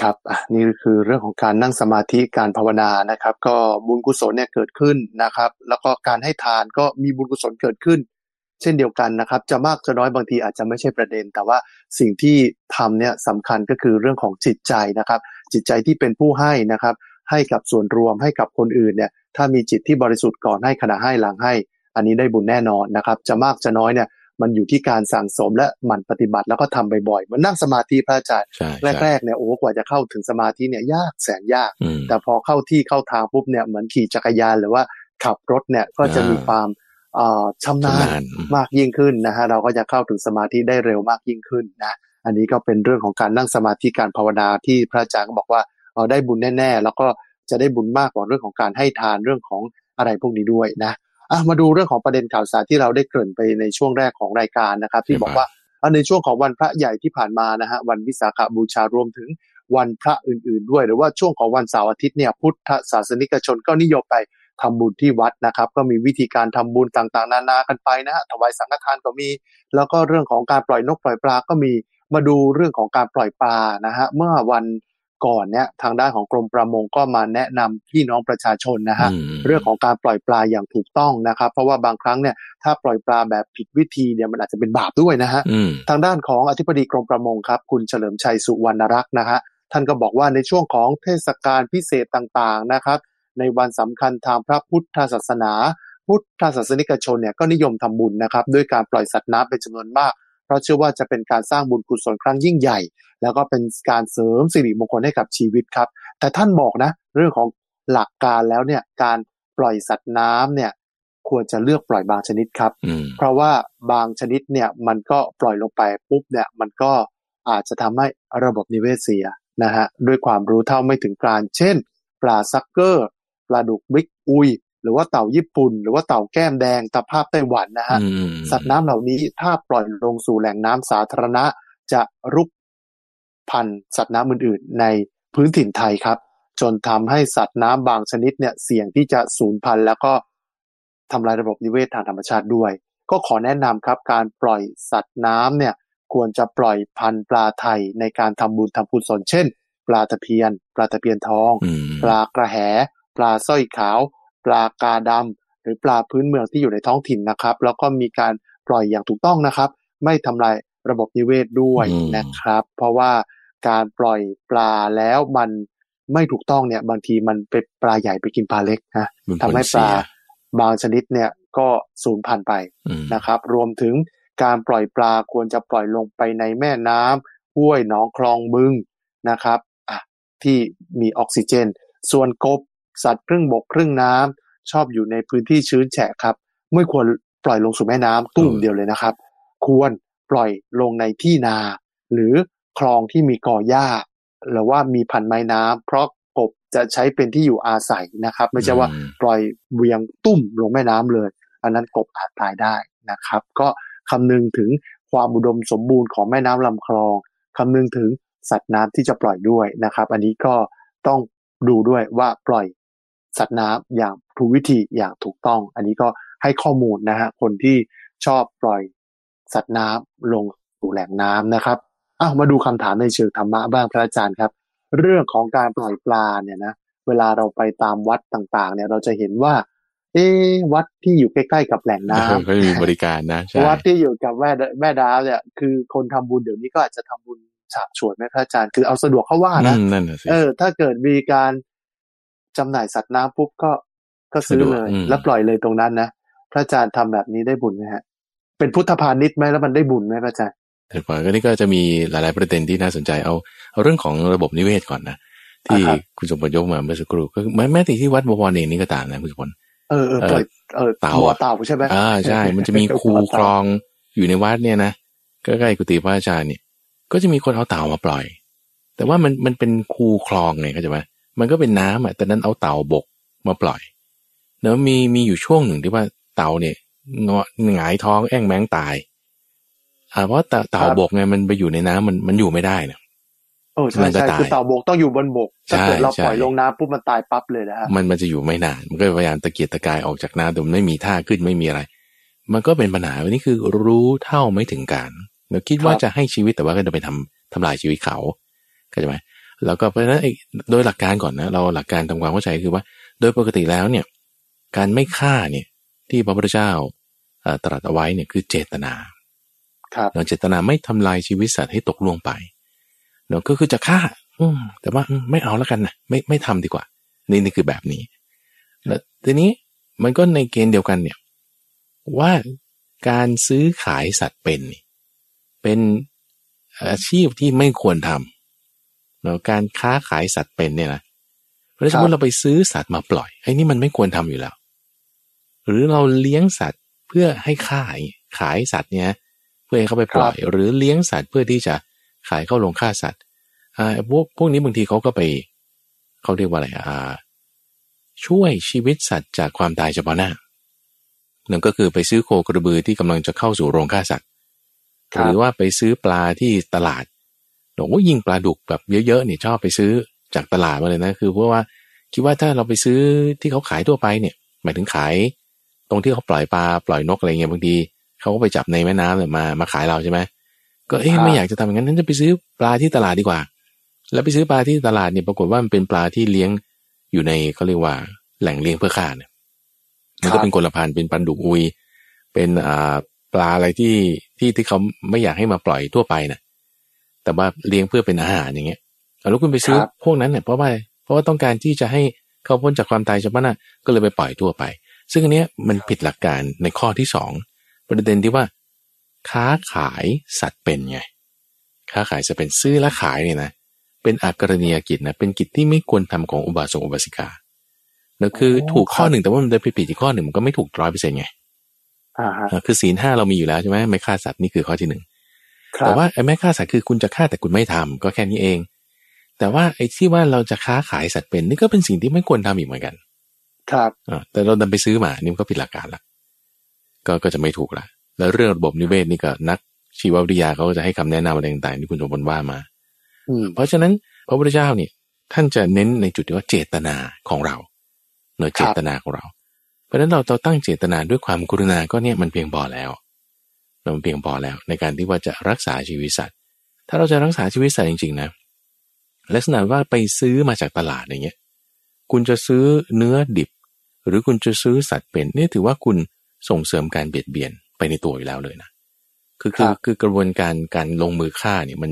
ครับอะนี่คือเรื่องของการนั่งสมาธิการภาวนานะครับ ก็บุญกุศลเนี่ยเกิดขึ้นนะครับ แล้วก็การให้ทานก็มีบุญกุศลเกิดขึ้น เช่นเดียวกันนะครับ จะมากจะน้อยบางทีอาจจะไม่ใช่ประเด็น แต่ว่าสิ่งที่ทำเนี่ยสำคัญก็คือเรื่องของจิตใจนะครับ จิตใจที่เป็นผู้ให้นะครับ ให้กับส่วนรวมให้กับคนอื่นเนี่ย ถ้ามีจิตที่บริสุทธิ์ก่อนให้ขณะให้หลังให้ อันนี้ได้บุญแน่นอนนะครับ จะมากจะน้อยเนี่ยมันอยู่ที่การสั่งสมและหมั่นปฏิบัติแล้วก็ทำบ่อยๆมันนั่งสมาธิพระอาจารย์แรกๆเนี่ยโอ้กว่าจะเข้าถึงสมาธิเนี่ยยากแสนยาก แต่พอเข้าที่เข้าทางปุ๊บเนี่ยเหมือนขี่จักรยานหรือว่าขับรถเนี่ยก็จะมีความ ชำนาญมากยิ่งขึ้นนะฮะเราก็จะเข้าถึงสมาธิได้เร็วมากยิ่งขึ้นนะอันนี้ก็เป็นเรื่องของการนั่งสมาธิการภาวนาที่พระอาจารย์ก็บอกว่าเราได้บุญแน่ๆ แล้วก็จะได้บุญมากกว่าเรื่องของการให้ทานเรื่องของอะไรพวกนี้ด้วยนะอะมาดูเรื่องของประเด็นข่าวสารที่เราได้เกริ่นไปในช่วงแรกของรายการนะครับ ที่บอกว่าในช่วงของวันพระใหญ่ที่ผ่านมานะฮะวันวิสาขบูชารวมถึงวันพระอื่นๆด้วย หรือว่าช่วงของวันเสาร์อาทิตย์เนี่ยพุทธศาสนิกชนก็นิยมไป ทำบุญที่วัดนะครับ ก็มีวิธีการทำบุญต่างๆ นานากันไปนะฮะถวายสังฆทานก็มี แล้วก็เรื่องของการปล่อยนกปล่อยปลาก็มีมาดูเรื่องของการปล่อยปลานะฮะเมื่อวันก่อนเนี่ยทางด้านของกรมประมงก็มาแนะนำพี่น้องประชาชนนะฮะเรื่องของการปล่อยปลาอย่างถูกต้องนะครับ เพราะว่าบางครั้งเนี่ยถ้าปล่อยปลาแบบผิดวิธีเนี่ยมันอาจจะเป็นบาปด้วยนะฮะทางด้านของอธิบดีกรมประมงครับคุณเฉลิมชัยสุวรรณรักษ์นะฮะท่านก็บอกว่าในช่วงของเทศกาลพิเศษต่างๆนะครับ ในวันสำคัญทางพระพุทธศาสนา พุทธศาสนิกชนเนี่ยก็นิยมทำบุญนะครับ ด้วยการปล่อยสัตว์น้ำเป็นจำนวนมาก เพราะเชื่อว่าจะเป็นการสร้างบุญกุศลครั้งยิ่งใหญ่ แล้วก็เป็นการเสริมสิริมงคลให้กับชีวิตครับ แต่ท่านบอกนะ เรื่องของหลักการแล้วเนี่ยการปล่อยสัตว์น้ำเนี่ยควรจะเลือกปล่อยบางชนิดครับ เพราะว่าบางชนิดเนี่ยมันก็ปล่อยลงไปปุ๊บเนี่ยมันก็อาจจะทำให้ระบบนิเวศเสียนะฮะด้วยความรู้เท่าไม่ถึงการ เช่น ปลาซักเกอร์ ปลาดุกบิ๊กอุย หรือว่าเต่าญี่ปุ่น หรือว่าเต่าแก้มแดงตะภาพไต้หวันนะฮะสัตว์น้ำเหล่านี้ถ้าปล่อยลงสู่แหล่งน้ำสาธารณะ จะรุกพันสัตว์น้ำอื่นๆ ในพื้นถิ่นไทยครับ จนทำให้สัตว์น้ำบางชนิดเนี่ยเสี่ยงที่จะสูญพันธุ์แล้วก็ทำลายระบบนิเวศทางธรรมชาติด้วย ก็ขอแนะนำครับการปล่อยสัตว์น้ำเนี่ยควรจะปล่อยพันธุ์ปลาไทยในการทำบุญทำกุศลเช่น ปลาตะเพียน ปลาตะเพียนทอง ปลากระแห ปลาสร้อยขาว ปลากาดำหรือปลาพื้นเมืองที่อยู่ในท้องถิ่นนะครับ แล้วก็มีการปล่อยอย่างถูกต้องนะครับ ไม่ทำลายระบบนิเวศด้วยนะครับ เพราะว่าการปล่อยปลาแล้วมันไม่ถูกต้องเนี่ย บางทีมันเป็นปลาใหญ่ไปกินปลาเล็กนะทำให้ปลาบางชนิดเนี่ยก็สูญพันธุ์ไปนะครับ รวมถึงการปล่อยปลาควรจะปล่อยลงไปในแม่น้ำห้วยหนองคลองบึงนะครับอะที่มีออกซิเจน ส่วนกบ สัตว์ครึ่งบกครึ่งน้ำชอบอยู่ในพื้นที่ชื้นแฉะครับ ไม่ควรปล่อยลงสู่แม่น้ำตุ้มเดียวเลยนะครับ ควรปล่อยลงในที่นา หรือคลองที่มีกอหญ้า หรือว่ามีพันไม้น้ำเพราะกบจะใช้เป็นที่อยู่อาศัยนะครับ ไม่ใช่ว่าปล่อยเวียงตุ้มลงแม่น้ำเลย อันนั้นกบอาจตายได้นะครับ ก็คำนึงถึงความอุดมสมบูรณ์ของแม่น้ำลำคลองคำนึงถึงสัตว์น้ำที่จะปล่อยด้วยนะครับ อันนี้ก็ต้องดูด้วยว่าปล่อย สัตว์น้ำอย่างถูกวิธีอย่างถูกต้อง อันนี้ก็ให้ข้อมูลนะฮะคนที่ชอบปล่อยสัตว์น้ำลงสู่แหล่งน้ำนะครับอ้าวมาดูคำถามในเชิงธรรมะบ้างพระอาจารย์ครับ เรื่องของการปล่อยปลาเนี่ยนะเวลาเราไปตามวัดต่างๆ เนี่ยเราจะเห็นว่า เอ๊วัดที่อยู่ใกล้ๆกับแหล่งน้ำก็มีบริการนะวัดที่อยู่กับแม่แม่ดาวเนี่ย คือคนทำบุญเดี๋ยวนี้ก็อาจจะทำบุญฉาบฉวยไหมพระอาจารย์คือเอาสะดวกเขาว่านะเออ ถ้าเกิดมีการ จำหน่ายสัตว์น้ำปุ๊บก็ก็ซื้อเลย แล้วปล่อยเลยตรงนั้นนะพระอาจารย์ทำแบบนี้ได้บุญไหมฮะ เป็นพุทธพาณิชย์ไหมแล้วมันได้บุญไหมพระอาจารย์แต่ก่อนก็นี่ก็จะมีหลาย ๆประเด็นที่น่าสนใจเอาเอาเรื่องของระบบนิเวศก่อนนะที่คุณสมบัติยกมาเมื่อสักครู่ก็แม้แม้แต่ที่วัดบวรเองนี่ก็ตามนะคุณสมบัติเออเออปล่อยเออเต่าเต่าใช่ไหมอ่าใช่ มันจะมีคูคลองอยู่ในวัดเนี่ยนะใกล้ๆกุฏิพระอาจารย์เนี่ย ก็จะมีคนเอาเต่ามาปล่อย แต่ว่ามันมันเป็นคูคลองไงเข้าใจไหม มันก็เป็นน้ำอะแต่นั้นเอาเต่าบกมาปล่อยแล้วมีมีอยู่ช่วงหนึ่งที่ว่าเต่าเนี่ยงอหงายท้องแอ่งแมงตายอ่าเพราะเต่าบกไงมันไปอยู่ในน้ำมันมันอยู่ไม่ได้เนี่ยโอ้ใช่ใช่คือเต่าบกต้องอยู่บนบกถ้าเกิดเราปล่อยลงน้ำปุ๊บมันตายปั๊บเลยนะฮะมันมันจะอยู่ไม่นานมันก็พยายามตะเกียกตะกายออกจากน้ำแต่มันไม่มีท่าขึ้นไม่มีอะไร มันก็เป็นปัญหาวันนี้คือรู้เท่าไม่ถึงการเราคิดว่าจะให้ชีวิตแต่ว่าก็จะไปทำทำลายชีวิตเขาเข้าใจไหม แล้วก็เพราะฉะนั้นโดยหลักการก่อนนะเราหลักการทำความเข้าใจคือว่า โดยปกติแล้วเนี่ยการไม่ฆ่าเนี่ยที่พระพุทธเจ้าตรัสเอาไว้เนี่ยคือเจตนาครับเราเจตนาไม่ทำลายชีวิตสัตว์ให้ตกล่วงไปเนาะก็คือจะฆ่า อืแต่ว่าไม่เอาแล้วกันนะไม่ไม่ทำดีกว่า นี่นี่คือแบบนี้แล้วทีนี้มันก็ในเกณฑ์เดียวกันเนี่ย ว่าการซื้อขายสัตว์เป็น เป็นอาชีพที่ไม่ควรทำ เนาะการค้าขายสัตว์เป็นเนี่ยนะเพราะฉะนั้นเราไปซื้อสัตว์มาปล่อยไอ้นี่มันไม่ควรทำอยู่แล้ว หรือเราเลี้ยงสัตว์เพื่อให้ขายขายสัตว์เนี่ยเพื่อให้เขาไปปล่อย หรือเลี้ยงสัตว์เพื่อที่จะขายเข้าลงฆ่าสัตว์อ่าพวกพวกนี้บางทีเขาก็ไปเขาเรียกว่าอะไรอ่า ช่วยชีวิตสัตว์จากความตายเฉพาะหน้านั่นก็คือไปซื้อโคกระบือที่กำลังจะเข้าสู่โรงฆ่าสัตว์ หรือว่าไปซื้อปลาที่ตลาด หลงว่ายิงปลาดุกแบบเยอะๆเนี่ยชอบไปซื้อจากตลาดมาเลยนะ คือเพราะว่าคิดว่าถ้าเราไปซื้อที่เขาขายทั่วไปเนี่ย หมายถึงขาย ตรงที่เขาปล่อยปลาปล่อยนกอะไรเงี้ยบางทีเขาก็ไปจับในแม่น้ำเนี่ยมามาขายเราใช่ไหมก็เอ๊ะไม่อยากจะทำอย่างนั้นฉันจะไปซื้อปลาที่ตลาดดีกว่า แล้วไปซื้อปลาที่ตลาดเนี่ยปรากฏว่ามันเป็นปลาที่เลี้ยงอยู่ในเขาเรียกว่าแหล่งเลี้ยงเพื่อฆ่าเนี่ยมันก็เป็นกลพันธุ์เป็นปลาดุกอุย เป็นอ่าปลาอะไรที่ที่ที่เขาไม่อยากให้มาปล่อยทั่วไปนะ แต่ว่าเลี้ยงเพื่อเป็นอาหารอย่างเงี้ยแล้วคุณไปซื้อพวกนั้นเนี่ยเพราะว่าเพราะว่าต้องการที่จะให้เขาพ้นจากความตายเฉพาะหน้าก็เลยไปปล่อยทั่วไป ซึ่งอันเนี้ยมันผิดหลักการในข้อที่สองประเด็นที่ว่า ค้าขายสัตว์เป็นไงค้าขายจะเป็นซื้อและขายเนี่ยนะเป็นอักรณียกิจนะเป็นกิจที่ไม่ควรทำของอุบาสกอุบาสิกานั่นคือถูกข้อหนึ่งแต่ว่ามันเดินผิดอีกข้อหนึ่งมันก็ไม่ถูกร้อยเปอร์เซ็นต์ไงอ่าฮะคือศีลห้าเรามีอยู่แล้วใช่ไหมไม่ฆ่าสัตว์นี่คือข้อที่หนึ่งครั แต่บว่าไอ้ไม่ฆ่าสัตว์คือคุณจะฆ่าแต่คุณไม่ทำก็แค่นี้เอง แต่ว่าไอ้ที่ว่าเราจะค้าขายสัตว์เป็นนี่ก็เป็นสิ่งที่ไม่ควรทำอีกเหมือนกัน ครับอ่าแต่เราดันไปซื้อมานี่มันก็ผิดหลักการละก็ก็จะไม่ถูกละแล้วเรื่องระบบนิเวศนี่ก็นักชีววิทยาเขาก็จะให้คำแนะนำอะไรต่างๆที่คุณสมบัติว่ามาอืมเพราะฉะนั้นพระพุทธเจ้าเนี่ยท่านจะเน้นในจุดที่ว่าเจตนาของเราเนอะเจตนาของเรา เพราะฉะนั้นเราเราตั้งเจตนาด้วยความกรุณาก็เนี่ยมันเพียงพอแล้ว มันเพียงพอแล้ว ในการที่ว่าจะรักษาชีวิตสัตว์ ถ้าเราจะรักษาชีวิตสัตว์จริงๆนะลักษณะว่าไปซื้อมาจากตลาดอย่างเงี้ยคุณจะซื้อเนื้อดิบ หรือคุณจะซื้อสัตว์เป็นนี่ถือว่าคุณส่งเสริมการเบียดเบียนไปในตัวอยู่แล้วเลยนะคือคือคือกระบวนการการลงมือฆ่าเนี่ยมัน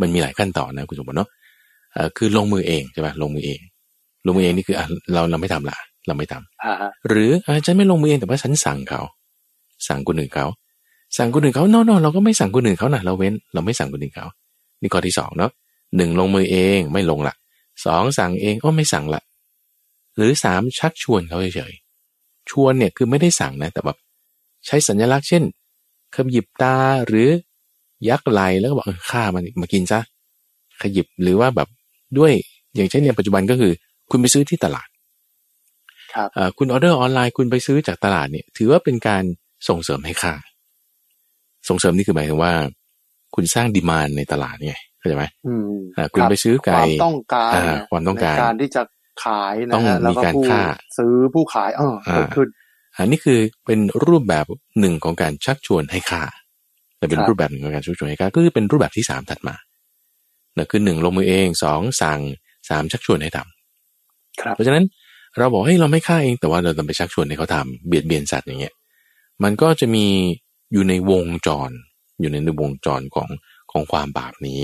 มันมีหลายขั้นตอนนะคุณสมบัติเนาะเอ่อคือลงมือเองใช่ปะลงมือเอง ลงมือเองนี่คืออะเราเราไม่ทำละเราไม่ทำอ่าฮะหรืออะฉันไม่ลงมือเองแต่ว่าฉันสั่งเขา สั่งคนอื่นเขา สั่งคนอื่นเขาโนโนเราก็ไม่สั่งคนอื่นเขานะเราเว้น เราไม่สั่งคนอื่นเขา นี่ข้อที่สองเนาะหนึ่งลงมือเองไม่ลงละสองสั่งเองก็ไม่สั่งละหรือสามชักชวนเขาเฉยๆชวนเนี่ยคือไม่ได้สั่งนะ แต่แบบใช้สัญลักษณ์เช่นขยิบตาหรือยักไหลแล้วก็บอกเออฆ่ามันมากินซะขยิบหรือว่าแบบด้วยอย่างเช่นในปัจจุบันก็คือ คุณไปซื้อที่ตลาดครับเอ่อคุณออเดอร์ออนไลน์คุณไปซื้อจากตลาดเนี่ย ถือว่าเป็นการส่งเสริมให้ค่า ส่งเสริมนี่คือหมายถึงว่า คุณสร้างดีมานในตลาดไงเข้าใจไหมอืมอ่าคุณรับไปซื้อไก่ความต้องการอ่านะความต้องการในการที่จะขายนะต้องฮะแล้วก็มีการผู้ฆ่าซื้อผู้ขายเออเกิดขึ้นอันนี้คือเป็นรูปแบบหนึ่งของการชักชวนให้ค่าแต่เป็นครับรูปแบบหนึ่งของการชักชวนให้ค่าก็คือเป็นรูปแบบที่สามถัดมาเนี่ยคือหนึ่งลงมือเองสองสั่งสามชักชวนให้ทำครับ เพราะฉะนั้นเราบอกให้ยเราไม่ฆ่าเองแต่ว่าเราต้องไปชักชวนให้เขาทำเบียดเบียนสัตว์อย่างเงี้ย มันก็จะมี อยู่ในวงจร อยู่ในวงจรของของความบาปนี้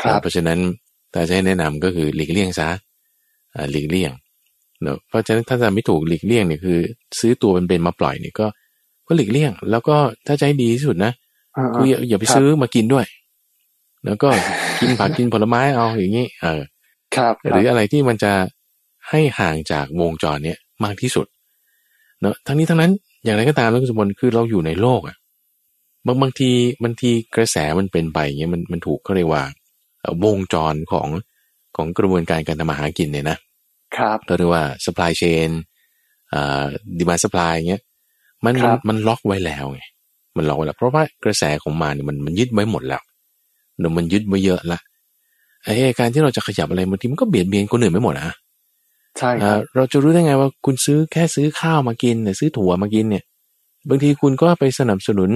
ครับเพราะฉะนั้นถ้าจะให้แนะนำก็คือหลีกเลี่ยงซะอ่าหลีกเลี่ยงเนอะเพราะฉะนั้นถ้าจะไม่ถูกหลีกเลี่ยงเนี่ยคือ ซื้อตัวเป็นๆมาปล่อยเนี่ยก็ก็หลีกเลี่ยง แล้วก็ถ้าจะให้ดีที่สุดนะอ่าคืออย่าอย่าไปครับซื้อมากินด้วย แล้วก็กินผักกินผลไม้เอาอย่างนี้ เออ ครับ หรืออะไรที่มันจะให้ห่างจากวงจรเนี้ยมากที่สุด เนอะทั้งนี้ทั้งนั้น อย่างไรก็ตามแล้วคุณสมบัติคือเราอยู่ในโลกอะบางบางทีบางทีกระแสมันเป็นไปอย่างเงี้ยมันมันถูกเขาเรียกว่าเอ่อวงจรของของกระบวนการการทำมาหากินเนี่ยนะครับก็เรียกว่า supply chain อ่า demand supply อย่างเงี้ยมันครัมันบมันล็อกไว้แล้วไงมันล็อกไว้แล้ว เพราะว่ากระแสของมันเนี่ยมันมันยึดไว้หมดแล้วเนอะมันยึดไว้เยอะละไอ้การที่เราจะขยับอะไรบางทีมันก็เบียดเบียนคนอื่นไม่หมดนะ ใช่คอ่ารับเราจะรู้ได้ไงว่าคุณซื้อแค่ซื้อข้าวมากินหรือซื้อถั่วมากินเนี่ย บางทีคุณก็ไปสนับสนุน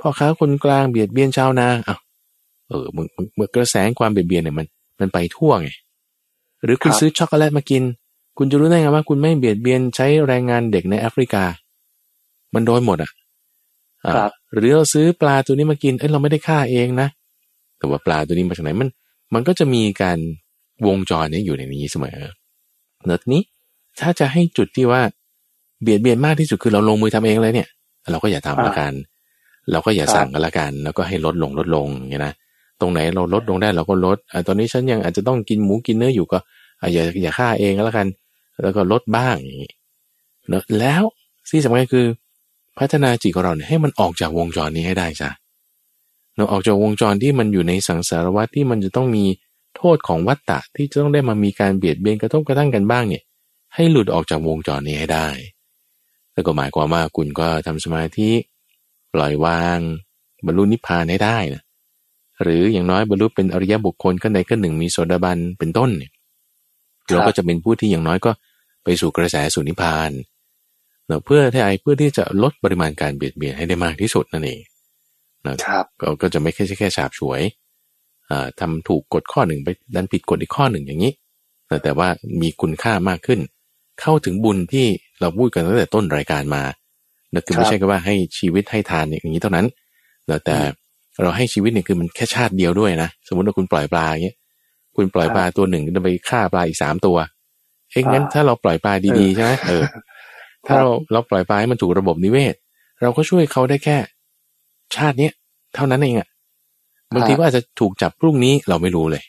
พ่อค้าคนกลางเบียดเบียนชาวนาอ้าวเออมึงมึงมึงกระแสความเบียดเบียนเนี่ยมัน มันไปทั่วไงหรือคุณครับซื้อช็อกโกแลตมากิน คุณจะรู้ได้ไงว่าคุณไม่เบียดเบียนใช้แรงงานเด็กในแอฟริกา มันโดนหมดอะอ่าครับหรือเราซื้อปลาตัวนี้มากิน เอ้ยเราไม่ได้ฆ่าเองนะ แต่ว่าปลาตัวนี้มาจากไหนมัน มันก็จะมีการวงจรเนี้อยู่ในนี้เสมอ เนอะทีนี้ ถ้าจะให้จุดที่ว่าเบียดเบียนมากที่สุดคือเราลงมือทำเองเลยเนี่ย เราก็อย่าทำละกัน เราก็อย่าสั่งกันละกัน แล้วก็ให้ลดลงลดลงอย่างเงี้นะตรงไหนเราลดลงได้เราก็ลดอตอนนี้ฉันยังอาจจะต้องกินหมูกินเนื้ออยู่ก็อย่าอย่าฆ่าเองก็แล้วกัน แล้วก็ลดบ้างอย่างงี้เนอะแล้วที่สำคัญคือพัฒนาจิตของเราเนี่ยให้มันออกจากวงจรนี้ให้ได้จ้ะเนอะออกจากวงจรที่มันอยู่ในสังสารวัฏที่มันจะต้องมี โทษของวัฏฏะที่จะต้องได้มามีการเบียดเบียนกระทบกระทั่งกันบ้างเนี่ยให้หลุดออกจากวงจรนี้ให้ได้แล้วก็หมายความว่าคุณก็ทำสมาธิปล่อยวาง บรรลุนิพพานให้ได้นะหรืออย่างน้อยบรรลุเป็นอริยบุคคลขั้นใดขั้นหนึ่งมีโสดาบันเป็นต้นเนี่ยครับเราก็จะเป็นผู้ที่อย่างน้อยก็ไปสู่กระแสสู่นิพพานเนอะเพื่อที่ไอเพื่อที่จะลดปริมาณการเบียดเบียนให้ได้มากที่สุดนั่นเองนะครับก็ก็จะไม่แค่แค่ฉาบฉวย ทำถูกกฎข้อหนึ่งไปดันผิดกฎอีกข้อหนึ่งอย่างนี้แต่แต่ว่ามีคุณค่ามากขึ้น เข้าถึงบุญที่เราพูดกันตั้งแต่ต้นรายการมานั่นคือไม่ใช่ก็ว่าให้ชีวิตให้ทานอย่างนี้เท่านั้น แต่เราให้ชีวิตเนี่ยคือมันแค่ชาติเดียวด้วยนะ สมมติว่าคุณปล่อยปลาอย่างเงี้ย คุณปล่อยปลาตัวหนึ่งจะไปฆ่าปลาอีกสามตัว เอ้งั้นถ้าเราปล่อยปลาดีๆใช่ไหมเออ ถ้าเราเราปล่อยปลาให้มันถูกระบบนิเวศ เราก็ช่วยเขาได้แค่ ชาติเนี้ยเท่านั้นเองอะ บางทีก็อาจจะถูกจับพรุ่งนี้เราไม่รู้เลย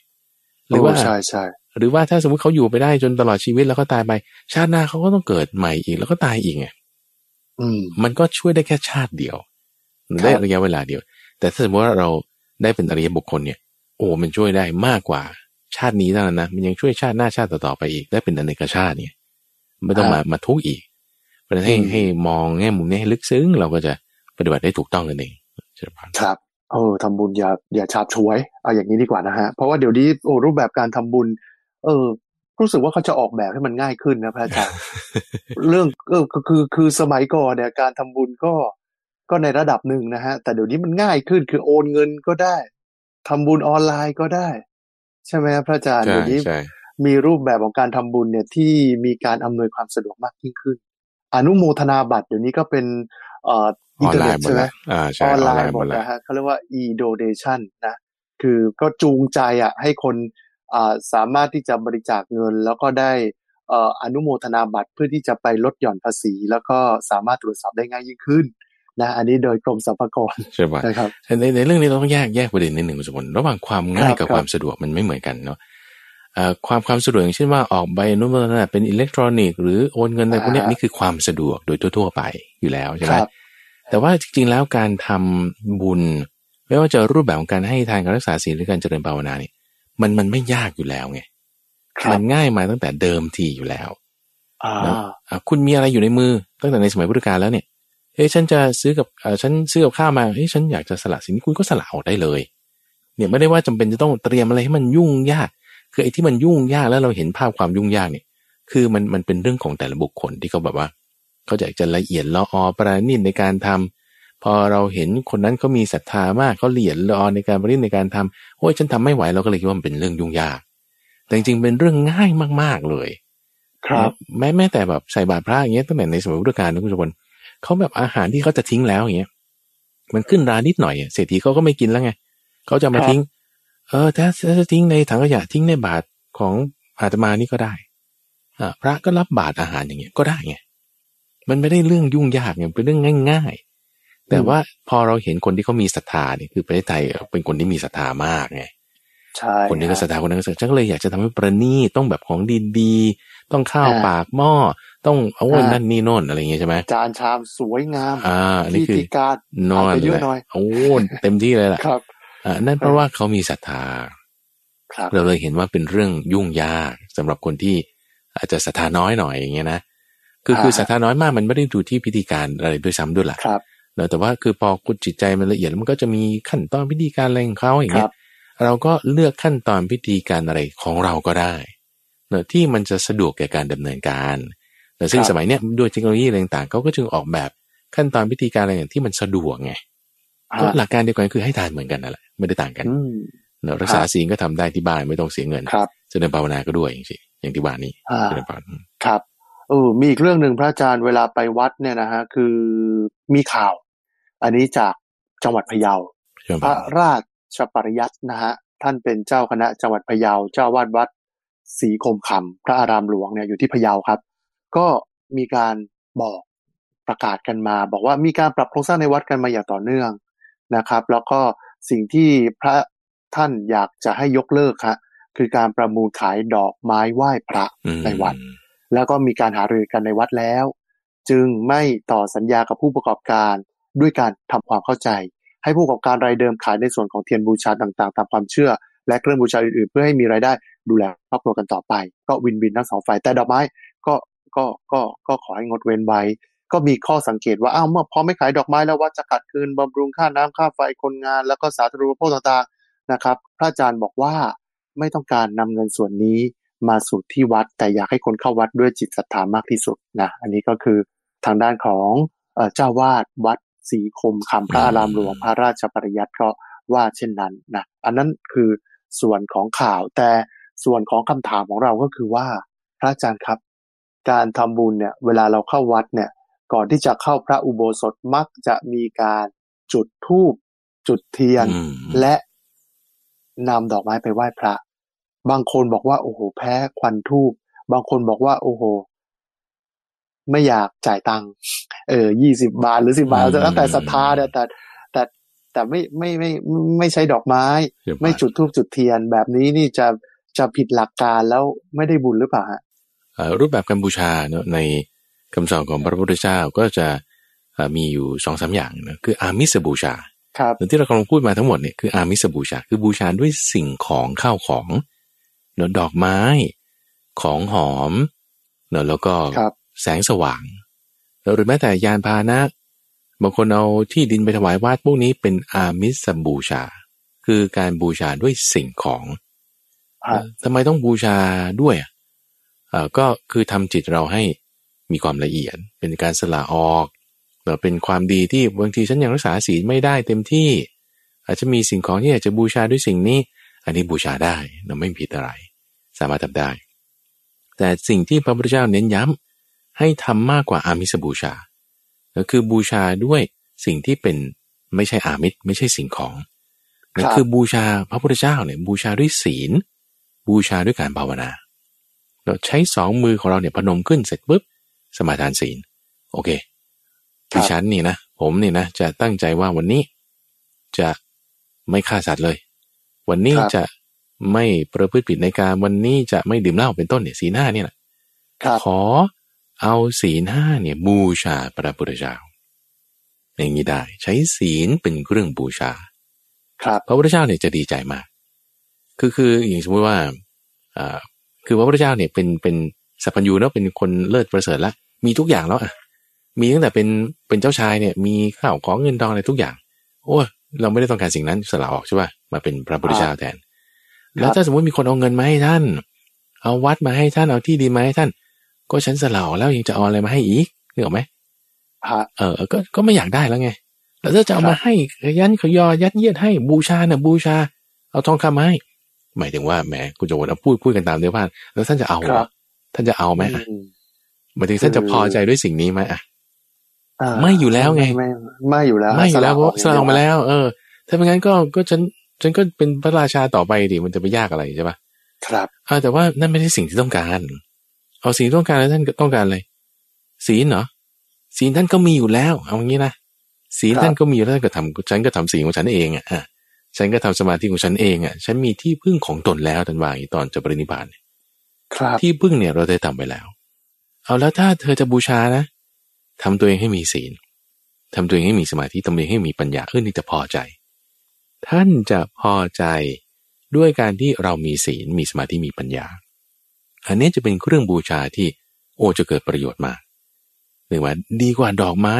หรือว่าใช่ใช่หรือว่าถ้าสมมติเขาอยู่ไปได้จนตลอดชีวิตแล้วก็ตายไป ชาติหน้าเขาก็ต้องเกิดใหม่อีกแล้วก็ตายอีกไงมันก็ช่วยได้แค่ชาติเดียว ได้ระยะเวลาเดียว แต่ถ้าสมมติว่าเราได้เป็นอริยบุคคลเนี่ย โอ้มันช่วยได้มากกว่าชาตินี้เท่านั้นนะมันยังช่วยชาติหน้าชาติต่อๆไปอีกได้เป็นอเนกชาติเนี่ยไม่ต้องมามาทุกข์อีก เพราะฉะนั้นให้ให้มองแง่มุมนี้ให้ลึกซึ้งเราก็จะปฏิบัติได้ถูกต้องกันเองครับ เออทำบุญอย่าอย่าชาบช่วยเอาอย่างนี้ดีกว่านะฮะเพราะว่าเดี๋ยวนี้โอ้รูปแบบการทำบุญ เออ รู้สึกว่าเขาจะออกแบบให้มันง่ายขึ้นนะพระอาจารย์เรื่องเออคือคือคือสมัยก่อนเนี่ยการทำบุญก็ก็ในระดับหนึ่งนะฮะ แต่เดี๋ยวนี้มันง่ายขึ้นคือโอนเงินก็ได้ทำบุญออนไลน์ก็ได้ ใช่ไหมพระอาจารย์เดี๋ยวนี้มีรูปแบบของการทำบุญเนี่ยที่มีการอำนวยความสะดวกมากยิ่งขึ้น อนุโมทนาบัตรเดี๋ยวนี้ก็เป็น เอ่ออินเทอร์เน็ตใช่ไหมออนไลน์หมดนะฮะเขาเรียกว่า e-donation นะคือก็จูงใจอะให้คนอ่าสามารถที่จะบริจาคเงิน แล้วก็ได้อ่อนุโมทนาบัตรเพื่อที่จะไปลดหย่อนภาษี แล้วก็สามารถตรวจสอบได้ง่ายยิ่งขึ้นนะอันนี้โดยกรมสรรพากรใช่ไหมครับในในเรื่องนี้เราต้องแยกแยกประเด็นนิดหนึ่งสมมติระหว่างความง่ายกับความสะดวกมันไม่เหมือนกันเนาะความความสะดวกอย่างเช่นว่าออกใบอนุโมทนาเป็นอิเล็กทรอนิกส์หรือโอนเงินอะไรพวกนี้นี่คือความสะดวกโดยทั่ว ๆ ไปอยู่แล้วใช่ไหม แต่ว่าจริงๆแล้วการทำบุญ ไม่ว่าจะรูปแบบของการให้ทานการรักษาศีลหรือการเจริญภาวนาเนี่ยมันมันไม่ยากอยู่แล้วไงมันง่ายมาตั้งแต่เดิมทีอยู่แล้วนะคุณมีอะไรอยู่ในมือตั้งแต่ในสมัยพุทธกาลแล้วเนี่ยเฮ้ยฉันจะซื้อกับเออฉันซื้อกับข้าวมาเฮ้ยฉันอยากจะสละสินคุณก็สละออกได้เลย เนี่ยไม่ได้ว่าจำเป็นจะต้องเตรียมอะไรให้มันยุ่งยาก คือไอ้ที่มันยุ่งยากแล้วเราเห็นภาพความยุ่งยากเนี่ย คือมันมันเป็นเรื่องของแต่ละบุคคลที่เขาแบบว่า เขาอยากจะละเอียดละออประณีตในการทำพอเราเห็นคนนั้นเขามีศรัทธามากเขาละเอียดละออในการประณีตในการทำโอ้ยฉันทำไม่ไหวเราก็เลยคิดว่ามันเป็นเรื่องยุ่งยาก แต่จริงๆเป็นเรื่องง่ายมากๆเลย ครับ แม้แม้แต่แบบใส่บาตรพระอย่างเงี้ยตั้งแต่ในสมัยพุทธกาลนะคุณผู้ชมเขาแบบอาหารที่เขาจะทิ้งแล้วอย่างเงี้ยมันขึ้นรานิดหน่อยเศรษฐีเขาก็ไม่กินแล้วไงเขาจะมาทิ้ง เออถ้าจะทิ้งในถังขยะทิ้งในบาตรของอาตมานี่ก็ได้อ่าพระก็รับบาตรอาหารอย่างเงี้ยก็ได้ไง มันไม่ได้เรื่องยุ่งยากเนี่ยเป็นเรื่องง่าย ๆ แต่ว่าพอเราเห็นคนที่เขามีศรัทธาเนี่ยคือประเทศไทยเป็นคนที่มีศรัทธามากไงใช่คนนี้ก็ศรัทธาคนนั้นก็ศรัทธาฉันก็เลยอยากจะทำให้ประณีตต้องแบบของดีๆต้องข้าวปากหม้อต้องเอาวนนั่นนี่โน่นอะไรอย่างเงี้ยใช่ไหมจานชามสวยงามอ่านี่คือการนอนเลยโอ้เต็มที่เลยล่ะครับอ่านั่นเพราะว่าเขามีศรัทธาเราเลยเห็นว่าเป็นเรื่องยุ่งยากสำหรับคนที่อาจจะศรัทธาน้อยหน่อยอย่างเงี้ยนะ คือคือศรัทธาน้อยมากมันไม่ได้ดูที่พิธีการอะไรด้วยซ้ำด้วยล่ะครับแต่ว่าคือพอคุณจิตใจมันละเอียดมันก็จะมีขั้นตอนพิธีการอะไรของเขาอย่างเงี้ยเราก็เลือกขั้นตอนพิธีการอะไรของเราก็ได้เนอะที่มันจะสะดวกแก่การดำเนินการแต่ซึ่งสมัยเนี้ยด้วยเทคโนโลยีอะไรต่างๆเขาก็จึงออกแบบขั้นตอนพิธีการอะไรอย่างที่มันสะดวกไงก็หลักการเดียวกันคือให้ทานเหมือนกันนั่นแหละไม่ได้ต่างกันเนอะรักษาศีลก็ทำได้ที่บ้านไม่ต้องเสียเงินเจริญภาวนาก็ด้วยอย่างที่อย่างที่ว่านี้เจริญภาวนาครับ เออมีอีกเรื่องหนึ่งพระอาจารย์เวลาไปวัดเนี่ยนะฮะคือมีข่าว อันนี้จากจังหวัดพะเยาพระราชปริยัตินะฮะท่านเป็นเจ้าคณะจังหวัดพะเยาเจ้าวาดวัดศรีคมคำพระอารามหลวงเนี่ยอยู่ที่พะเยาครับ ก็มีการบอกประกาศกันมา บอกว่ามีการปรับโครงสร้างในวัดกันมาอย่างต่อเนื่องนะครับ แล้วก็สิ่งที่พระท่านอยากจะให้ยกเลิกครับคือการประมูลขายดอกไม้ไหว้พระในวัด แล้วก็มีการหารือกันในวัดแล้ว จึงไม่ต่อสัญญากับผู้ประกอบการด้วยการทำความเข้าใจ ให้ผู้ประกอบการรายเดิมขายในส่วนของเทียนบูชาต่างๆ ตามความเชื่อ และเครื่องบูชาอื่นๆ เพื่อให้มีรายได้ดูแลครอบครัวกันต่อไป ก็วินวินทั้งสองฝ่ายแต่ดอกไม้ก็ก็ก็ก็ขอให้งดเว้นไว้ ก็มีข้อสังเกตว่าอ้าวเมื่อพอไม่ขายดอกไม้แล้ววัดจะกัดคืนบำรุงค่าน้ำค่าไฟคนงาน แล้วก็สาธารณูปโภคต่างๆนะครับ พระอาจารย์บอกว่าไม่ต้องการนำเงินส่วนนี้ มาสู่ที่วัด แต่อยากให้คนเข้าวัดด้วยจิตศรัทธามากที่สุดนะอันนี้ก็คือทางด้านของเจ้าวาดวัดศรีคมคำพระอารามหลวงพระราชปริยัติเพราะว่าเช่นนั้นนะอันนั้นคือส่วนของข่าวแต่ส่วนของคำถามของเราก็คือว่า พระอาจารย์ครับ การทำบุญเนี่ยเวลาเราเข้าวัดเนี่ยก่อนที่จะเข้าพระอุโบสถมักจะมีการจุดธูปจุดเทียนอืมและนำดอกไม้ไปไหว้พระ บางคนบอกว่า โอ้โห แพ้ควันทูบบางคนบอกว่า โอ้โห ไม่อยากจ่ายตังค์เออยี่สิบาทหรือสิบาทอืมแล้วแต่ศรัทธาเนี่ยแต่แต่แต่ไม่ไม่ไม่ไม่ไม่ใช้ดอกไม้เดี๋ยวไม่จุดธูปจุดเทียนแบบนี้นี่จะจะผิดหลักการแล้วไม่ได้บุญหรือเปล่าฮะเอ่อรูปแบบการบูชาเนอะในคำสอนของพระพุทธเจ้าก็จะเอ่อมีอยู่สองสามอย่างนะคืออามิสบูชาครับอย่างที่เรากำลังพูดมาทั้งหมดเนี่ยคืออามิสบูชา คือบูชาด้วยสิ่งของข้าวของ เนอะดอกไม้ของหอมเนอะแล้วก็ครับแสงสว่าง หรือแม้แต่ยานพาหนะบางคนเอาที่ดินไปถวายวัดพวกนี้เป็นอามิสบูชา คือการบูชาด้วยสิ่งของฮะทำไมต้องบูชาด้วยอะเอ่อก็คือทำจิตเราให้มีความละเอียด เป็นการสละออกเอ่อเป็นความดีที่บางทีฉันยังรักษาศีลไม่ได้เต็มที่ อาจจะมีสิ่งของที่อยากจะบูชาด้วยสิ่งนี้ อันนี้บูชาได้เราไม่ผิดอะไร สามารถทำได้ แต่สิ่งที่พระพุทธเจ้าเน้นย้ำให้ทำมากกว่าอามิสบูชา ก็คือบูชาด้วยสิ่งที่เป็นไม่ใช่อามิสไม่ใช่สิ่งของนั่นคือบูชาพระพุทธเจ้าเนี่ยบูชาด้วยศีล บูชาด้วยการภาวนา เราใช้สองมือของเราเนี่ยพนมขึ้นเสร็จปุ๊บสมาทานศีล โอเคครับดิฉันนี่นะผมนี่นะจะตั้งใจว่าวันนี้จะไม่ฆ่าสัตว์เลย วันนี้ครับจะ ไม่ประพฤติผิดในการวันนี้จะไม่ดื่มเหล้าเป็นต้นเนี่ยศีลห้าเนี่ยนะครับขอเอาศีลห้าเนี่ยบูชาพระพุทธเจ้าอย่างนี้ได้ใช้ศีลเป็นเครื่องบูชา ครับพระพุทธเจ้าเนี่ยจะดีใจมากคือคืออย่างสมมติว่าอ่าคือพระพุทธเจ้าเนี่ยเป็นเป็นสัพพัญญูเนาะเป็นคนเลิศประเสริฐละมีทุกอย่างแล้วอะมีตั้งแต่เป็นเป็นเจ้าชายเนี่ยมีข้าวของเงินทองอะไรทุกอย่าง โอ้ยเราไม่ได้ต้องการสิ่งนั้นสละออกใช่ป่ะมาเป็นพระพุทธเจ้าแทน แล้วถ้าสมมติมีคนเอาเงินมาให้ท่าน เอาวัดมาให้ท่านเอาที่ดินมาให้ท่าน ก็ฉันสละออกแล้วยังจะเอาอะไรมาให้อีกนึกออกไหมฮะเออ ก็ก็ไม่อยากได้แล้วไงแล้วถ้าจะเอาครับมาให้ขยันขยอยัดเยียดให้บูชาน่ะบูชา เอาทองคำมาให้หมายถึงว่าแหมคุณโจวนเอาพูดพูดกันตามเนื้อผ้าแล้วท่านจะเอาเหรอท่านจะเอาไหมอะอืมหมายถึงท่านจะพอใจด้วยสิ่งนี้ไหมอะอ่าไม่อยู่แล้วไงไม่ไม่อยู่แล้ว ไม่อยู่แล้วเพราะสละออกมาวแล้ว เออ ถ้าเป็นงั้นก็ก็ฉัน ฉันก็เป็นพระราชาต่อไปดิมันจะไปยากอะไรใช่ปะครับอ่าแต่ว่านั่นไม่ใช่สิ่งที่ต้องการ เอาสิ่งที่ต้องการแล้วท่านก็ต้องการอะไรศีลเหรอศีลท่านก็มีอยู่แล้ว เอางี้นะศีลครับท่านก็มีอยู่แล้วท่านก็ทำฉันก็ทำศีลของฉันเองอะอะฉันก็ทำสมาธิของฉันเองอะ ฉันมีที่พึ่งของตนแล้วท่านว่าอย่างนี้ตอนจะปรินิพพานเนี่ยครับที่พึ่งเนี่ยเราได้ทำไปแล้ว เอาแล้วถ้าเธอจะบูชานะทำตัวเองให้มีศีลทำตัวเองให้มีสมาธิทำตัวเองให้มีปัญญาขึ้นที่จะพอใจ ท่านจะพอใจด้วยการที่เรามีศีลมีสมาธิมีปัญญา อันนี้จะเป็นเครื่องบูชาที่โอจะเกิดประโยชน์มากหรือว่าดีกว่าดอกไม้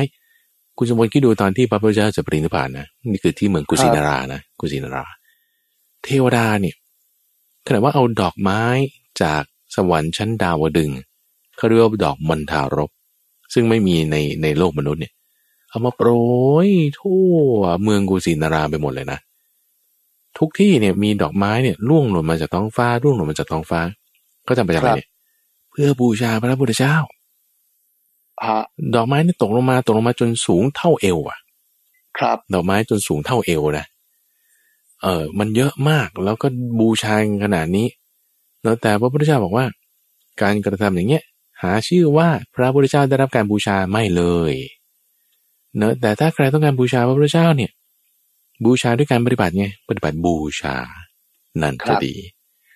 คุณสมบูรณ์คิดดูตอนที่พระพุทธเจ้าจะปรินิพพานนะนี่คือที่เมืองกุสินารานะกุสินารา เทวดาเนี่ยขณะว่าเอาดอกไม้จากสวรรค์ชั้นดาวดึงเขาเรียกว่าดอกมันทารกซึ่งไม่มีในในโลกมนุษย์เนี่ย เอามาโปรยทั่วเมืองกุสินาราไปหมดเลยนะ ทุกที่เนี่ยมีดอกไม้เนี่ยร่วงหล่นมาจากท้องฟ้าร่วงหล่นมาจากท้องฟ้า ก็ทำไปจากอะไรเนี่ยเพื่อบูชาพระพุทธเจ้าฮะดอกไม้นี่ตกลงมาตกลงมาจนสูงเท่าเอวอะ ครับ ดอกไม้จนสูงเท่าเอวนะเออมันเยอะมากแล้วก็บูชาขนาดนี้ แล้วแต่พระพุทธเจ้าบอกว่า การกระทำอย่างเงี้ย หาชื่อว่าพระพุทธเจ้าได้รับการบูชาไม่เลยเนอะแต่ถ้าใครต้องการบูชาพระพุทธเจ้าเนี่ย บูชาด้วยการปฏิบัติไงปฏิบัติบูชา นั่นครัจะบดี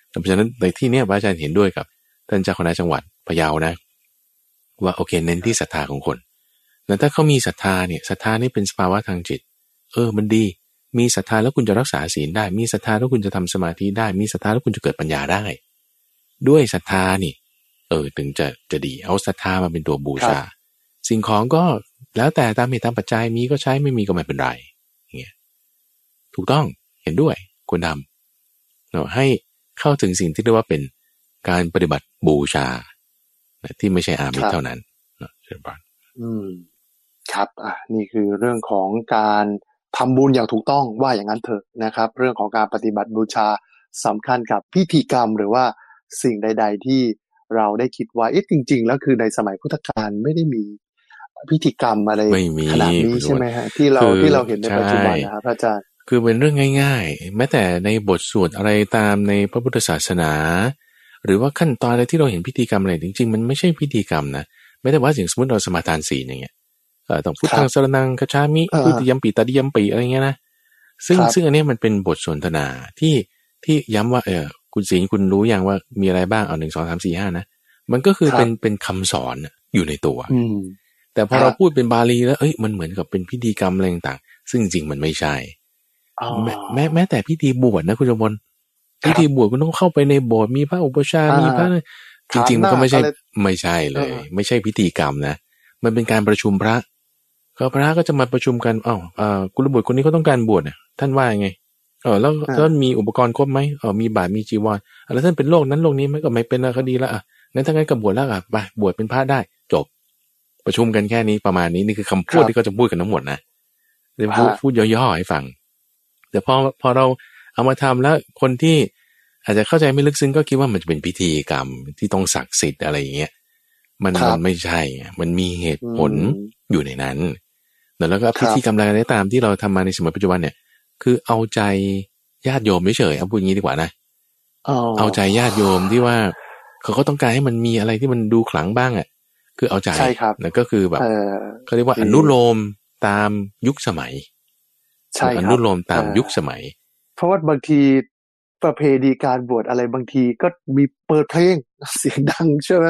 เพราะฉะนั้นในที่เนี้ยพระอาจารย์เห็นด้วยกับท่านเจ้าคณะจังหวัดพะเยานะ ว่าโอเคเน้นที่ศรัทธาของคนแล้วถ้าเขามีศรัทธาเนี่ยศรัทธานี่เป็นสภาวะทางจิต เออมันดี มีศรัทธาแล้วคุณจะรักษาศีลได้ มีศรัทธาแล้วคุณจะทำสมาธิได้ มีศรัทธาแล้วคุณจะเกิดปัญญาได้ ด้วยศรัทธานี่ เออถึงจะจะดีเอาศรัทธามาเป็นตัวบูชา สิ่งของก็แล้วแต่ตามเหตุตามปัจจัยมีก็ใช้ไม่มีก็ไม่เป็นไรอย่างเงี้ย ถูกต้องเห็นด้วยควรทำเนาะให้เข้าถึงสิ่งที่เรียกว่าเป็นการปฏิบัติบูชานะที่ไม่ใช่อามิสครับเท่านั้นเนาะเชิญบานอืม ครับอะนี่คือเรื่องของการทำบุญอย่างถูกต้องว่าอย่างนั้นเถอะนะครับ เรื่องของการปฏิบัติบูชาสำคัญกับพิธีกรรมหรือว่าสิ่งใด ๆ ที่เราได้คิดว่าเอ๊ะจริง ๆ แล้วคือในสมัยพุทธกาลไม่ได้มีพิธีกรรมอะไรไม่มีขนาดนี้ใช่ไหมฮะที่เราคือที่เราเห็นในปัจจุบันใช่นะครับพระอาจารย์ คือเป็นเรื่องง่าย ๆ แม้แต่ในบทสวดอะไรตามในพระพุทธศาสนา หรือว่าขั้นตอนอะไรที่เราเห็นพิธีกรรมอะไรจริงๆ มันไม่ใช่พิธีกรรมนะไม่ได้ว่าอย่างสมมติเราสมาทานศีลอย่างเงี้ยเออต้องพุทธังสรนังคชามิอ่าพุทธิยมปีตาดิยมปีอะไรเงี้ยนะซึ่งครับซึ่งอันเนี้ยมันเป็นบทสนทนาที่ที่ย้ำว่าเออคุณศีลคุณรู้อย่างว่ามีอะไรบ้างเอาหนึ่งสองสามสี่ห้านะมันก็คือครับเป็นเป็นคำสอนน่ะอยู่ในตัวอืมแต่พอครับเราพูดเป็นบาลีแล้วเอ้ยมันเหมือนกับเป็นพิธีกรรมอะไรต่างๆซึ่งจริงๆมันไม่ใช่อ๋อ แม้แม้แม้แต่พิธีบวชนะคุณจมพลครับพิธีบวชคุณต้องเข้าไปในโบสถ์มีพระอุปชฌาย์อ่ามีมีพระจริงๆมันก็ไม่ใช่ฐานหน้าอะไรไม่ใช่เลยเออไม่ใช่พิธีกรรมนะมันเป็นการประชุมพระก็พระก็จะมาประชุมกันอ้าวเอ่อกุลบุตรคนนี้เขาต้องการบวชเนี่ยท่านว่ายังไงเออแล้วท่านมีอุปกรณ์ครบไหมเออมีบาตรมีจีวรอะแล้วท่านเป็นโรคนั้นโรคนี้ไหมก็ไม่เป็นแล้วก็ดีแล้วอะงั้นถ้างั้นก็บวชแล้วอะไปบวชเป็นพระได้ จบ ประชุมกันแค่นี้ประมาณนี้นี่คือคำพูดครับที่เขาจะพูดกันทั้งหมดนะเดี๋ยวพูดฮะพูดย่อๆให้ฟัง แต่พอพอเราเอามาทำแล้วคนที่อาจจะเข้าใจไม่ลึกซึ้งก็คิดว่ามันจะเป็นพิธีกรรมที่ต้องศักดิ์สิทธิ์อะไรอย่างเงี้ยมันครับมันไม่ใช่ไงมันมีเหตุผลอืมอยู่ในนั้น แล้วก็ครับพิธีกรรมอะไรก็ตามที่เราทำมาในสมัยปัจจุบันเนี่ย คือเอาใจญาติโยมเฉยๆเอาพูดอย่างนี้ดีกว่านะอ๋อเอาใจญาติโยมที่ว่าเขาก็ต้องการให้มันมีอะไรที่มันดูขลังบ้างอะ คือเอาใจใช่ครับแล้วก็คือแบบเออเขาเรียกว่าดีอนุโลมตามยุคสมัย ใช่คอรับนุโลมตามเออยุคสมัย เพราะว่าบางทีประเพณีการบวชอะไรบางทีก็มีเปิดเพลงเสียงดังใช่ไหม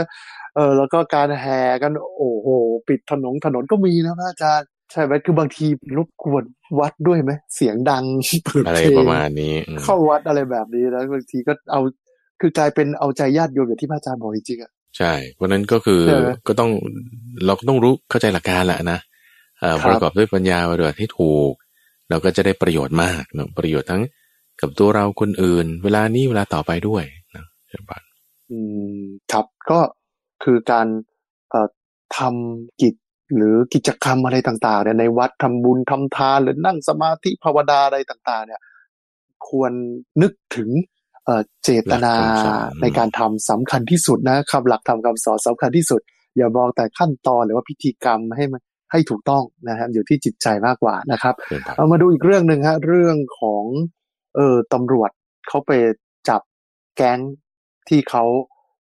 เออแล้วก็การแห่กันโอ้โหปิดถนนถนนก็มีนะพระอาจารย์ใช่ไหมคือบางทีรบกวนวัดด้วยไหมเสียงดังเปิดอะไรเพลงประมาณนี้อืมเข้าวัดอะไรแบบนี้แล้วบางทีก็เอาคือกลายเป็นเอาใจญาติโยมอย่างที่พระอาจารย์บอกจริงๆอะใช่เพราะฉะนั้นก็คือใช่ไหมก็ต้องเราก็ต้องรู้เข้าใจหลักการแหละนะเอ่อครับประกอบด้วยปัญญาปฏิบัติให้ถูก เราก็จะได้ประโยชน์มากเนอะประโยชน์ทั้งกับตัวเราคนอื่น เวลานี้เวลาต่อไปด้วยนะเช่นกันอืมครับก็คือการเอ่อทำกิจหรือกิจกรรมอะไรต่างๆเนี่ยในวัดทำบุญทำทานหรือนั่งสมาธิภาวนาอะไรต่าง ๆ เนี่ย ควรนึกถึงเอ่อเจตนาในการทำสำคัญที่สุดนะคำหลักธรรมคำสอนสำคัญที่สุด อย่ามองแต่ขั้นตอนหรือว่าพิธีกรรมให้มัน ให้ถูกต้องนะครับอยู่ที่จิตใจมากกว่านะครับเช่นกันเอามาดูอีกเรื่องหนึ่งฮะเรื่องของเออตำรวจเขาไปจับแก๊งที่เขา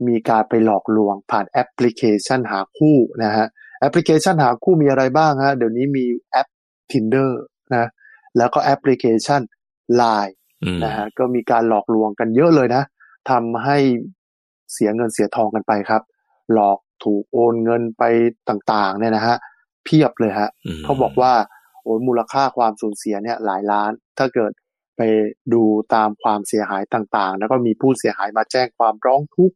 มีการไปหลอกลวงผ่านแอปพลิเคชันหาคู่นะฮะแอปพลิเคชันหาคู่มีอะไรบ้างฮะเดี๋ยวนี้มีแอป Tinder นะแล้วก็แอปพลิเคชัน Line อืมนะฮะก็มีการหลอกลวงกันเยอะเลยนะทำให้เสียเงินเสียทองกันไปครับ หลอกถูกโอนเงินไปต่างๆเนี่ยนะฮะ เพียบเลยฮะมเขาบอกว่าโอ้ยมูลค่าความสูญเสียเนี่ยหลายล้าน ถ้าเกิดไปดูตามความเสียหายต่างๆ แล้วก็มีผู้เสียหายมาแจ้งความร้องทุกข์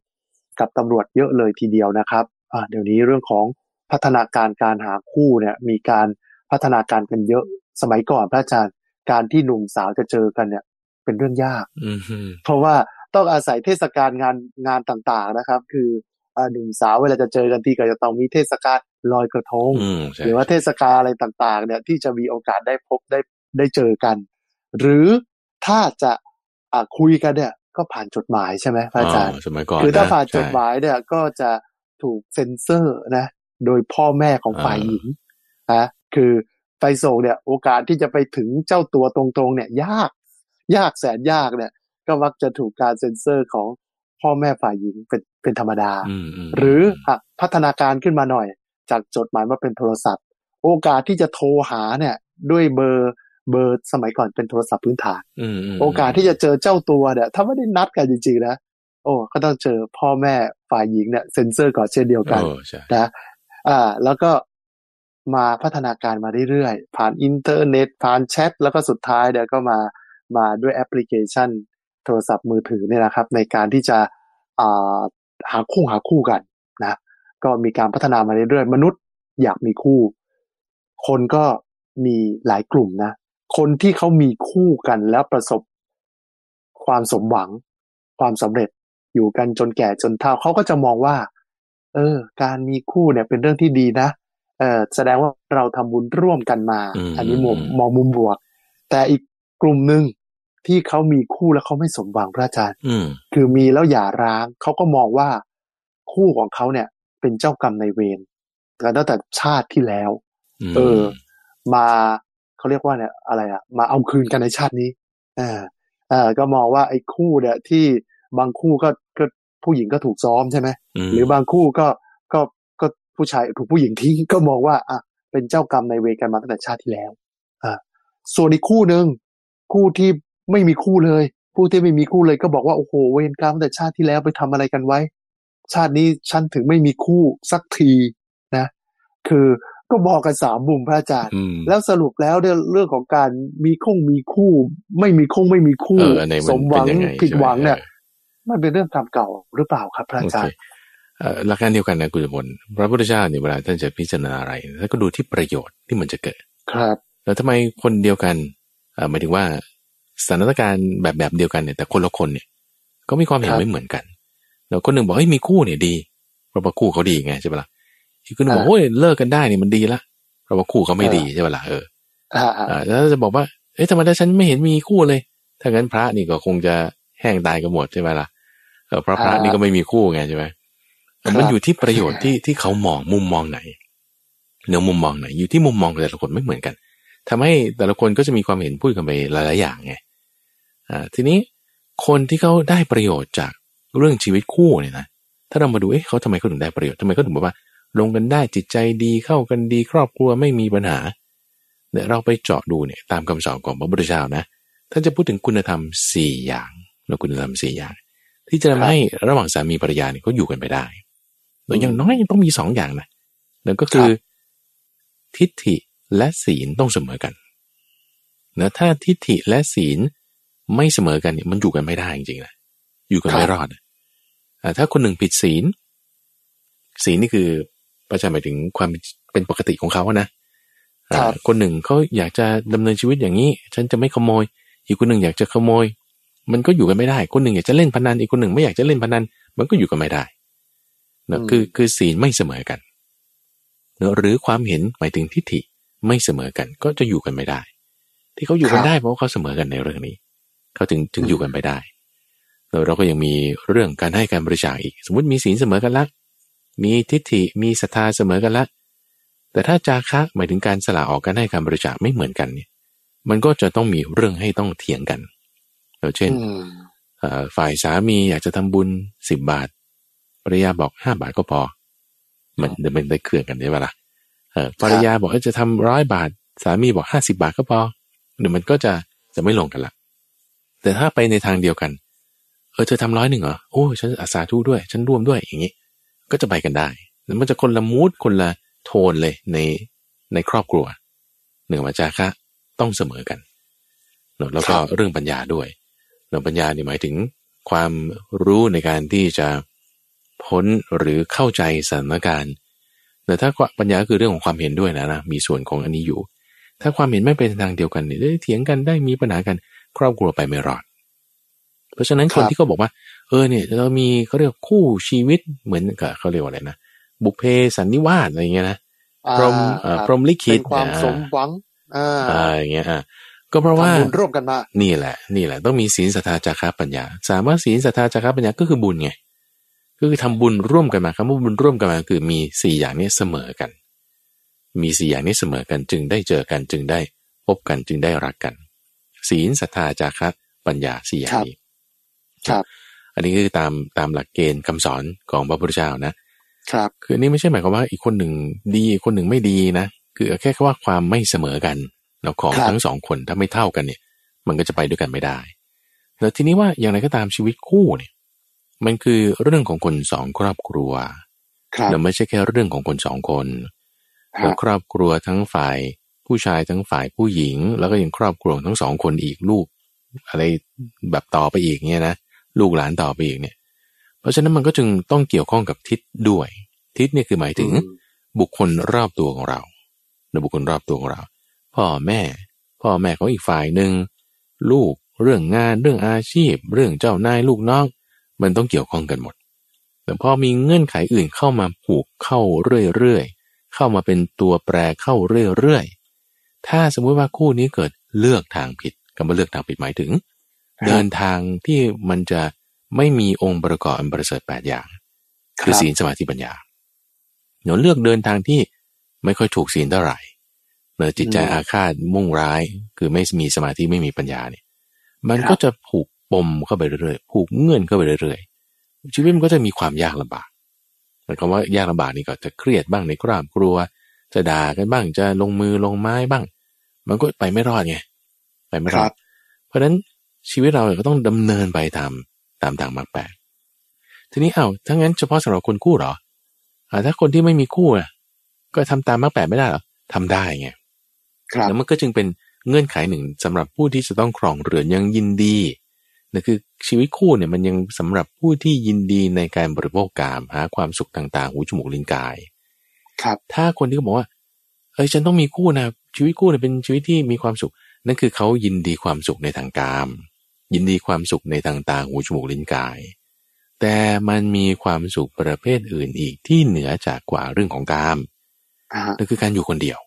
กับตำรวจเยอะเลยทีเดียวนะครับอ่าเดี๋ยวนี้เรื่องของพัฒนาการการหาคู่เนี่ยมีการพัฒนาการกันเยอะสมัยก่อนพระอาจารย์การที่หนุ่มสาวจะเจอกันเนี่ย เป็นเรื่องยากอืมฮึเพราะว่าต้องอาศัยเทศกาลงานงานต่างๆนะครับ คืออ่าหนุ่มสาวเวลาจะเจอกันทีก็จะต้องมีเทศกาล ลอยกระทงอืมใช่หรือว่าเทศกาลอะไรต่างๆ เนี่ยที่จะมีโอกาสได้พบได้ได้เจอกัน หรือถ้าจะอ่าคุยกันเนี่ย ก็ผ่านจดหมายใช่ไหมพระอาจารย์สมัยก่อนคือถ้าะผ่านจใช่ดหมายเนี่ย ก็จะถูกเซ็นเซอร์นะ โดยพ่อแม่ของฝ่ายหญิงนะคือไปส่งเนี่ย โอกาสที่จะไปถึงเจ้าตัวตรงๆ เนี่ย ยาก ยากแสนยากเนี่ย ก็มักจะถูกการเซ็นเซอร์ของพ่อแม่ฝ่ายหญิงเป็นเป็นธรรมดาอืมมหรืออะพัฒนาการขึ้นมาหน่อย จากจดหมายมาเป็นโทรศัพท์ โอกาสที่จะโทรหาเนี่ย ด้วยเบอร์เบอร์สมัยก่อนเป็นโทรศัพท์พื้นฐานอืมมโอกาสที่จะเจอเจ้าตัวเนี่ยถ้าไม่ได้นัดกันจริงๆนะโอ้ก็ต้องเจอพ่อแม่ฝ่ายหญิงเนี่ยเซ็นเซอร์ก่อนเช่นเดียวกันเออใช่นะอ่า แล้วก็มาพัฒนาการมาเรื่อยๆ ผ่านอินเทอร์เน็ต ผ่านแชท แล้วก็สุดท้ายเนี่ยก็มามาด้วยแอปพลิเคชัน โทรศัพท์มือถือเนี่ยนะครับ ในการที่จะอ่าหาคู่หาคู่กันนะ ก็มีการพัฒนามาเรื่อยๆมนุษย์อยากมีคู่ คนก็มีหลายกลุ่มนะ คนที่เขามีคู่กันแล้วประสบความสมหวัง ความสำเร็จอยู่กันจนแก่จนเฒ่าเขาก็จะมองว่า เออ การมีคู่เนี่ยเป็นเรื่องที่ดีนะเออแสดงว่าเราทำบุญร่วมกันมาอืมอันนี้มุมมองมุมบวก แต่อีกกลุ่มหนึ่งที่เขามีคู่แล้วเขาไม่สมหวังพระอาจารย์อืมคือมีแล้วหย่าร้างเขาก็มองว่าคู่ของเขาเนี่ย เป็นเจ้ากรรมในายเวรกันตั้งแต่ชาติที่แล้วมเออ มาเขาเรียกว่าเนี่ยอะไรอะมาเอาคืนกันในชาตินี้อ่าอ่าก็มองว่าไอ้คู่เนี่ยที่บางคู่ก็ก็ผู้หญิงก็ถูกซ้อมใช่ไหมมหรือบางคู่ก็ก็ก็ผู้ชายถูกผู้หญิงทิ้งก็มองว่าอะเป็นเจ้ากรรมในายเวรกันมาตั้งแต่ชาติที่แล้วอ่าส่วนอีกคู่หนึ่งคู่ที่ไม่มีคู่เลย ผู้ที่ไม่มีคู่เลยก็บอกว่าโอ้โหเวรกรรมตั้งแต่ชาติที่แล้วไปทำอะไรกันไว้ ชาตินี้ฉันถึงไม่มีคู่สักทีนะ คือก็บอกกันสามมุมพระอาจารย์อืมแล้วสรุปแล้วเนี่ยเรื่องของการมีคงมีคู่ ไม่มีคงไม่มีคู่เอออันไหนมันสมหวังเป็นยังไงผิดหวังใช่ไหมเนี่ยมันเป็นเรื่องกรรมเก่าหรือเปล่าครับพระโออาเคจารย์เอ่อหลักการเดียวกันนะคุณสมบัติพระพุทธเจ้าเนี่ยเวลาท่านจะพิจารณาอะไรท่านก็ดูที่ประโยชน์ที่มันจะเกิด ครับ แล้วทำไมคนเดียวกันเอ่อหมายถึงว่าสถานการณ์แบบแบบเดียวกันเนี่ยแต่คนละคนเนี่ย ก็มีความเห็นครับไม่เหมือนกัน แล้วคนหนึ่งบอกเฮ้ยมีคู่เนี่ยดีเพราะว่าคู่เขาดีไงใช่ปะล่ะอีกคนหนึ่งบอกอ่าโอ้ยเลิกกันได้เนี่ยมันดีละเพราะว่าคู่เขาไม่เออดีใช่ปะล่ะเอออ่าอ่าอ่าแล้วจะบอกว่าเอ๊ะทำไมถ้าฉันไม่เห็นมีคู่เลย ถ้างั้นพระนี่ก็คงจะแห้งตายกันหมดใช่ไหมล่ะเออเพราะพระนี่ก็ไม่มีคู่ไงใช่ไหมแต่มันอยู่ที่ประโยชน์ที่ที่เขามองมุมมองไหนเนื้อมุมมองไหนอยู่ที่มุมมองของแต่ละคนไม่เหมือนกันทำให้แต่ละคนก็จะมีความเห็นพูดกันไปหลายๆอย่างไงอ่าทีนี้คนที่เขาได้ประโยชน์จาก เรื่องชีวิตคู่เนี่ยนะถ้าเรามาดูเอ๊ะเขาทำไมเขาถึงได้ประโยชน์ทำไมเขาถึงบอกว่า ลงกันได้จิตใจดีเข้ากันดีครอบครัวไม่มีปัญหาเนี่ยเราไปเจาะดูเนี่ยตามคำสอนของพระพุทธเจ้านะท่านจะพูดถึงคุณธรรมสี่อย่างแล้วคุณธรรมสี่อย่าง ที่จะทำให้ระหว่างสามีภรรยาเนี่ยเขาอยู่กันไปได้โดยอย่างน้อยต้องมีสองอย่างนะนั่นก็คือ ทิฏฐิและศีลต้องเสมอกันนะถ้าทิฏฐิและศีลไม่เสมอกันเนี่ยมันอยู่กันไม่ได้จริงๆนะ อยู่กันไม่รอดอะอ่าถ้าคนหนึ่งผิดศีล ศีลนี่คือประจาหมายถึงความเป็นปกติของเขาอะนะครับอ่าคนหนึ่งเขาอยากจะดำเนินชีวิตอย่างนี้ ฉันจะไม่ขโมย อีกคนหนึ่งอยากจะขโมย มันก็อยู่กันไม่ได้ คนหนึ่งอยากจะเล่นพนัน อีกคนหนึ่งไม่อยากจะเล่นพนัน มันก็อยู่กันไม่ได้เนอะอืมคือคือศีลไม่เสมอกันเนอะหรือความเห็นหมายถึงทิฏฐิไม่เสมอกัน ก็จะอยู่กันไม่ได้ ที่เขาอยู่กันได้เพราะว่าเขาเสมอกันในเรื่องนี้ เขาถึงถึงอยู่กันไปได้ แล้วเราก็ยังมีเรื่องการให้การบริจาคอีก สมมติมีศีลเสมอกันละ มีทิฏฐิมีศรัทธาเสมอกันละ แต่ถ้าจาคะหมายถึงการสละออกการให้การบริจาคไม่เหมือนกันเนี่ยมันก็จะต้องมีเรื่องให้ต้องเถียงกันเราเช่นอืมเอ่อฝ่ายสามีอยากจะทำบุญสิบบาทภรรยาบอกห้าบาทก็พอ มันเดี๋ยวมันได้เครื่องกันใช่ไหมล่ะเออภรรยาบอกว่าจะทำร้อยบาท สามีบอกห้าสิบาทก็พอเดี๋ยวมันก็จะจะไม่ลงกันละแต่ถ้าไปในทางเดียวกันเออเธอทำร้อยหนึ่งเหรอโอ้ฉันอาสาธุด้วย ฉันร่วมด้วยอย่างนี้ ก็จะไปกันได้แล้วมันจะคนละมูดคนละโทนเลยในในครอบครัวหนึ่งมาจาคะต้องเสมอกันเนอะแล้วก็เรื่องปัญญาด้วยเรื่องปัญญาเนี่ยหมายถึงความรู้ในการที่จะพ้นหรือเข้าใจสถานการณ์แต่ถ้าปัญญาคือเรื่องของความเห็นด้วยนะนะมีส่วนของอันนี้อยู่ ถ้าความเห็นไม่เป็นทางเดียวกันเนี่ยได้เถียงกันได้มีปัญหากันครอบครัวไปไม่รอด เพราะฉะนั้นคครับนที่เขาบอกว่า เออเนี่ยเรามีเขาเรียกคู่ชีวิตเหมือนกับเขาเรียกว่าอะไรนะบุพเพสันนิวาสอะไรอย่างเงี้ยนะอ่าพรหมเอ่อครับพรหมลิขิเป็ตนความอ่สมหวังอ่าอ่าอย่างเงี้ยอะก็เพราะว่าทำบุญร่วมกันมานี่แหละ นี่แหละ ต้องมีศีลศรัทธาจาระปัญญา สามารถศีลศรัทธาจาระปัญญาก็คือบุญไงก็คือทำบุญร่วมกันมาคำว่าบุญร่วมกันมาคือมีสี่อย่างนี้เสมอกัน มีสี่อย่างนี้เสมอกันจึงได้เจอกันจึงได้พบกันจึงได้รักกัน ศีลศรัทธาจาระปัญญาสี่อย่างนี้ ครับ อันนี้คือตามตามหลักเกณฑ์คำสอนของพระพุทธเจ้านะ ครับ คืออันนี้ไม่ใช่หมายความว่าอีกคนหนึ่งดีอีกคนหนึ่งไม่ดีนะ คือแค่ว่าความไม่เสมอกันเราของครับทั้งสองคนถ้าไม่เท่ากันเนี่ย มันก็จะไปด้วยกันไม่ได้แล้วทีนี้ว่าอย่างไรก็ตามชีวิตคู่เนี่ย มันคือเรื่องของคนสองครอบครัวครับแล้วไม่ใช่แค่เรื่องของคนสองคนครัแล้วบครอบครัวทั้งฝ่ายผู้ชายทั้งฝ่ายผู้หญิง แล้วก็ยังครอบครัวทั้งสองคนอีกลูก อะไรแบบต่อไปอีกเนี่ยนะ ลูกหลานต่อไปอีกเนี่ย เพราะฉะนั้นมันก็จึงต้องเกี่ยวข้องกับทิศด้วย ทิศเนี่ยคือหมายถึงอืมบุคคลรอบตัวของเราในบุคคลรอบตัวของเรา พ่อแม่ พ่อแม่ของอีกฝ่ายหนึ่งลูกเรื่องงานเรื่องอาชีพ เรื่องเจ้านายลูกน้อง มันต้องเกี่ยวข้องกันหมด แต่พอมีเงื่อนไขอื่นเข้ามาผูกเข้าเรื่อยๆเข้ามาเป็นตัวแปรเข้าเรื่อยๆถ้าสมมุติว่าคู่นี้เกิดเลือกทางผิดคำว่าเลือกทางผิดหมายถึง เดินทางที่มันจะไม่มีองค์ประกอบอันประเสริฐแปดอย่าง คือศีลสมาธิปัญญาหนูเลือกเดินทางที่ไม่ค่อยถูกศีลเท่าไหร่เนื้อจิตใจอาฆาตมุ่งร้าย คือไม่มีสมาธิไม่มีปัญญาเนี่ย มันก็จะผูกปมเข้าไปเรื่อยๆผูกเงื่อนเข้าไปเรื่อยๆชีวิตมันก็จะมีความยากลำบากหมายความว่ายากลำบากนี่ก็จะเครียดบ้างในครอบครัว จะด่ากันบ้างจะลงมือลงไม้บ้าง มันก็ไปไม่รอดไงไปไม่รอดเพราะฉะนั้น ชีวิตเราก็ต้องดำเนินไปตามตามทางมรรคแปดทีนี้เอา้าถ้างั้นเฉพาะสำหรับคนคู่หรออ่าถ้าคนที่ไม่มีคู่อะก็ทำตามมรรคแปดไม่ได้หรอทำได้ไงแล้วมันก็จึงเป็นเงื่อนไขหนึ่งสำหรับผู้ที่จะต้องครองเรือนยังยินดีนั่นคือชีวิตคู่เนี่ยมันยังสำหรับผู้ที่ยินดีในการบริโภคกามหาความสุขต่างๆ หูจมูกลิ้นกาย ครับ ถ้าคนที่เขาบอกว่า เอ้ยฉันต้องมีคู่นะชีวิตคู่เนี่ยเป็นชีวิตที่มีความสุข นั่นคือเขายินดีความสุขในทางกาม ยินดีความสุขในทางตาหูจมูกลิ้นกาย แต่มันมีความสุขประเภทอื่นอีกที่เหนือจากกว่าเรื่องของกามนั่นคือการอยู่คนเดียว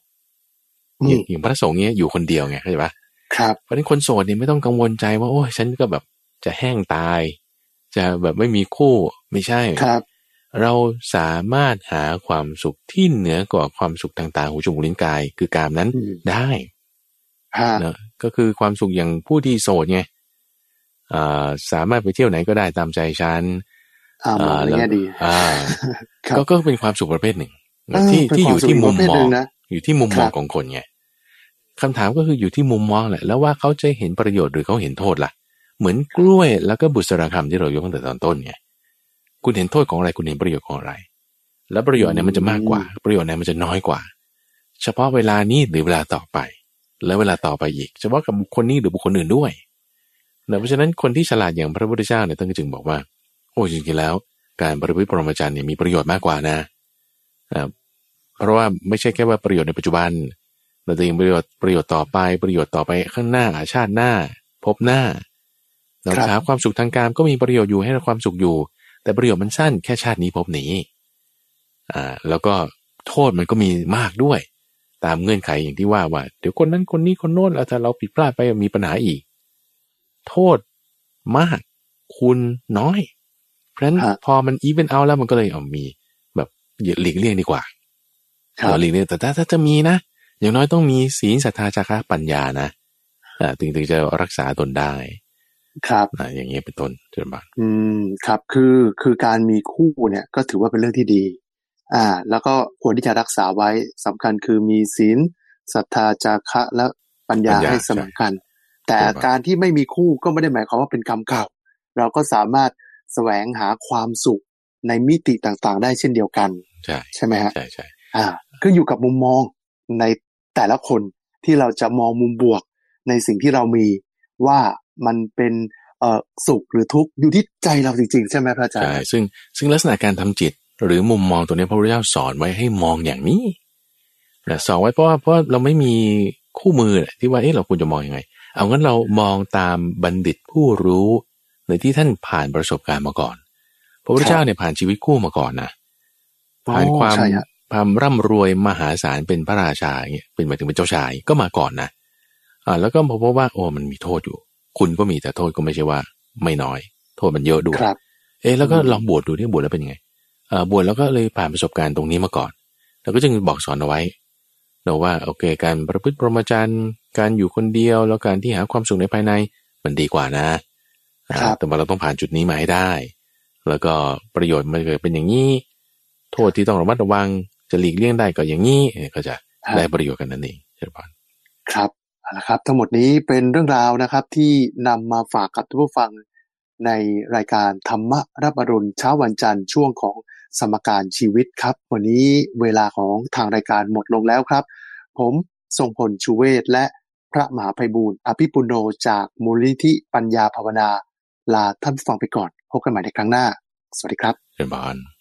อย่างพระสงฆ์เนี้ยอยู่คนเดียวไงเข้าใจปะครับเพราะนั้นคนโสดเนี่ยไม่ต้องกังวลใจว่าโอ้ยฉันก็แบบจะแห้งตาย จะแบบไม่มีคู่ไม่ใช่ครับ เราสามารถหาความสุขที่เหนือกว่าความสุขต่างๆหูจมูกลิ้นกาย คือกามนั้นได้เนอะก็คือความสุขอย่างผู้ที่โสดไง สามารถไปเที่ยวไหนก็ได้ตามใจฉันอ่าแล้วดีอ่าก็ก็เป็นความสุขประเภทหนึ่งที่ที่อยู่ที่มุมมองอยู่ที่มุมมองของคนไงคำถามก็คืออยู่ที่มุมมองแหละ แล้วว่าเขาจะเห็นประโยชน์หรือเขาเห็นโทษล่ะ เหมือนกล้วยแล้วก็บุษราคำที่เรายกตั้งแต่ตอนต้นไงคุณเห็นโทษของอะไรคุณเห็นประโยชน์ของอะไร แล้วประโยชน์เนี่ยมันจะมากกว่า ประโยชน์เนี่ยมันจะน้อยกว่า เฉพาะเวลานี้หรือเวลาต่อไป แล้วเวลาต่อไปอีก เฉพาะกับบุคคลนี้หรือบุคคลอื่นด้วย เพราะฉะนั้นคนที่ฉลาดอย่างพระพุทธเจ้าเนี่ยต้องจึงบอกว่า โอ้จริงๆแล้ว การบริพฤติปรมจารย์เนี่ยมีประโยชน์มากกว่านะเพราะว่าไม่ใช่แค่ว่าประโยชน์ในปัจจุบัน เราจะยังประโยชน์ประโยชน์ต่อไปประโยชน์ต่อไปข้างหน้าชาติหน้า พบหน้า เราหาความสุขทางการก็มีประโยชน์อยู่ให้เราความสุขอยู่ แต่ประโยชน์มันสั้นแค่ชาตินี้พบนี้อ่าแล้วก็โทษมันก็มีมากด้วย ตามเงื่อนไขอย่างที่ว่าว่า เดี๋ยวคนนั้นคนนี้คนโน้นแล้วถ้าเราผิดพลาดไปมีปัญหาอีก โทษมาก คุณน้อย เพราะฉะนั้นพอมันอีเวนเอาแล้วมันก็เลยเอามี แบบหลีกเลี่ยงดีกว่าเราหลีกเลี่ยงแต่ถ้าถ้าจะมีนะ อย่างน้อยต้องมีศีลศรัทธาจาระปัญญานะอ่าถึงถึงจะรักษาตนได้ ครับอ่าอย่างเงี้ยเป็นต้นเจริญบานอืมครับ คือคือการมีคู่เนี่ยก็ถือว่าเป็นเรื่องที่ดี อ่า แล้วก็ควรที่จะรักษาไว้สำคัญคือมีศีลศรัทธาจาระและปัญญาให้เสมอกัน แต่การที่ไม่มีคู่ก็ไม่ได้หมายความว่าเป็นกรรมเก่า เราก็สามารถแสวงหาความสุขในมิติต่างๆ ได้เช่นเดียวกัน ใช่ใช่ไหมฮะใช่ใช่อ่าก็อยู่กับมุมมองในแต่ละคนที่เราจะมองมุมบวกในสิ่งที่เรามีว่ามันเป็นเอ่อสุขหรือทุกข์อยู่ที่ใจเราจริงๆ ใช่ไหมพระอาจารย์ใช่ซึ่งซึ่งลักษณะการทำจิต หรือมุมมองตัวนี้พระพุทธเจ้าสอนไว้ให้มองอย่างนี้นะสอนไว้เพราะว่าเพราะเราไม่มีคู่มือที่ว่าเอ๊ะเราควรจะมองอยังไง เอางั้นเรามองตามบัณฑิตผู้รู้ในที่ท่านผ่านประสบการณ์มาก่อน พระพุทธเจ้าเนี่ยผ่านชีวิตคู่มาก่อนนะผ่านความความร่ำรวยมหาศาลเป็นพระราชาเงี้ยเป็นหมายถึงเป็นเจ้าชายก็มาก่อนนะอ่าแล้วก็พบว่าโอ้มันมีโทษอยู่ คุณก็มีแต่โทษก็ไม่ใช่ว่า ไม่น้อย โทษมันเยอะด้วยเอ๊แล้วก็ลองบวชดูที่บวชแล้วเป็นยังไงอ่าบวชแล้วก็เลยผ่านประสบการณ์ตรงนี้มาก่อน แล้วก็จึงบอกสอนเอาไว้ เราว่าโอเค การประพฤติพรหมจรรย์การอยู่คนเดียวแล้วการที่หาความสุขในภายในมันดีกว่านะแต่ว่าเราต้องผ่านจุดนี้มาให้ได้ แล้วก็ประโยชน์มันเกิดเป็นอย่างนี้ โทษที่ต้องระมัดระวังจะหลีกเลี่ยงได้ก็อย่างนี้ก็จะได้ประโยชน์กันนั่นเองเช่นกันครับนะครับ ทั้งหมดนี้เป็นเรื่องราวนะครับที่นำมาฝากกับทุกผู้ฟังในรายการธรรมรับอรุณเช้าวันจันทร์ช่วงของ สมการชีวิตครับ วันนี้เวลาของทางรายการหมดลงแล้วครับ ผมทรงพลชูเวศและพระมหาภัยบูรณ์อภิปุโนจากมูลนิธิปัญญาภาวนา ลาท่านฟังไปก่อน พบกันใหม่ในครั้งหน้า สวัสดีครับเป็นบาน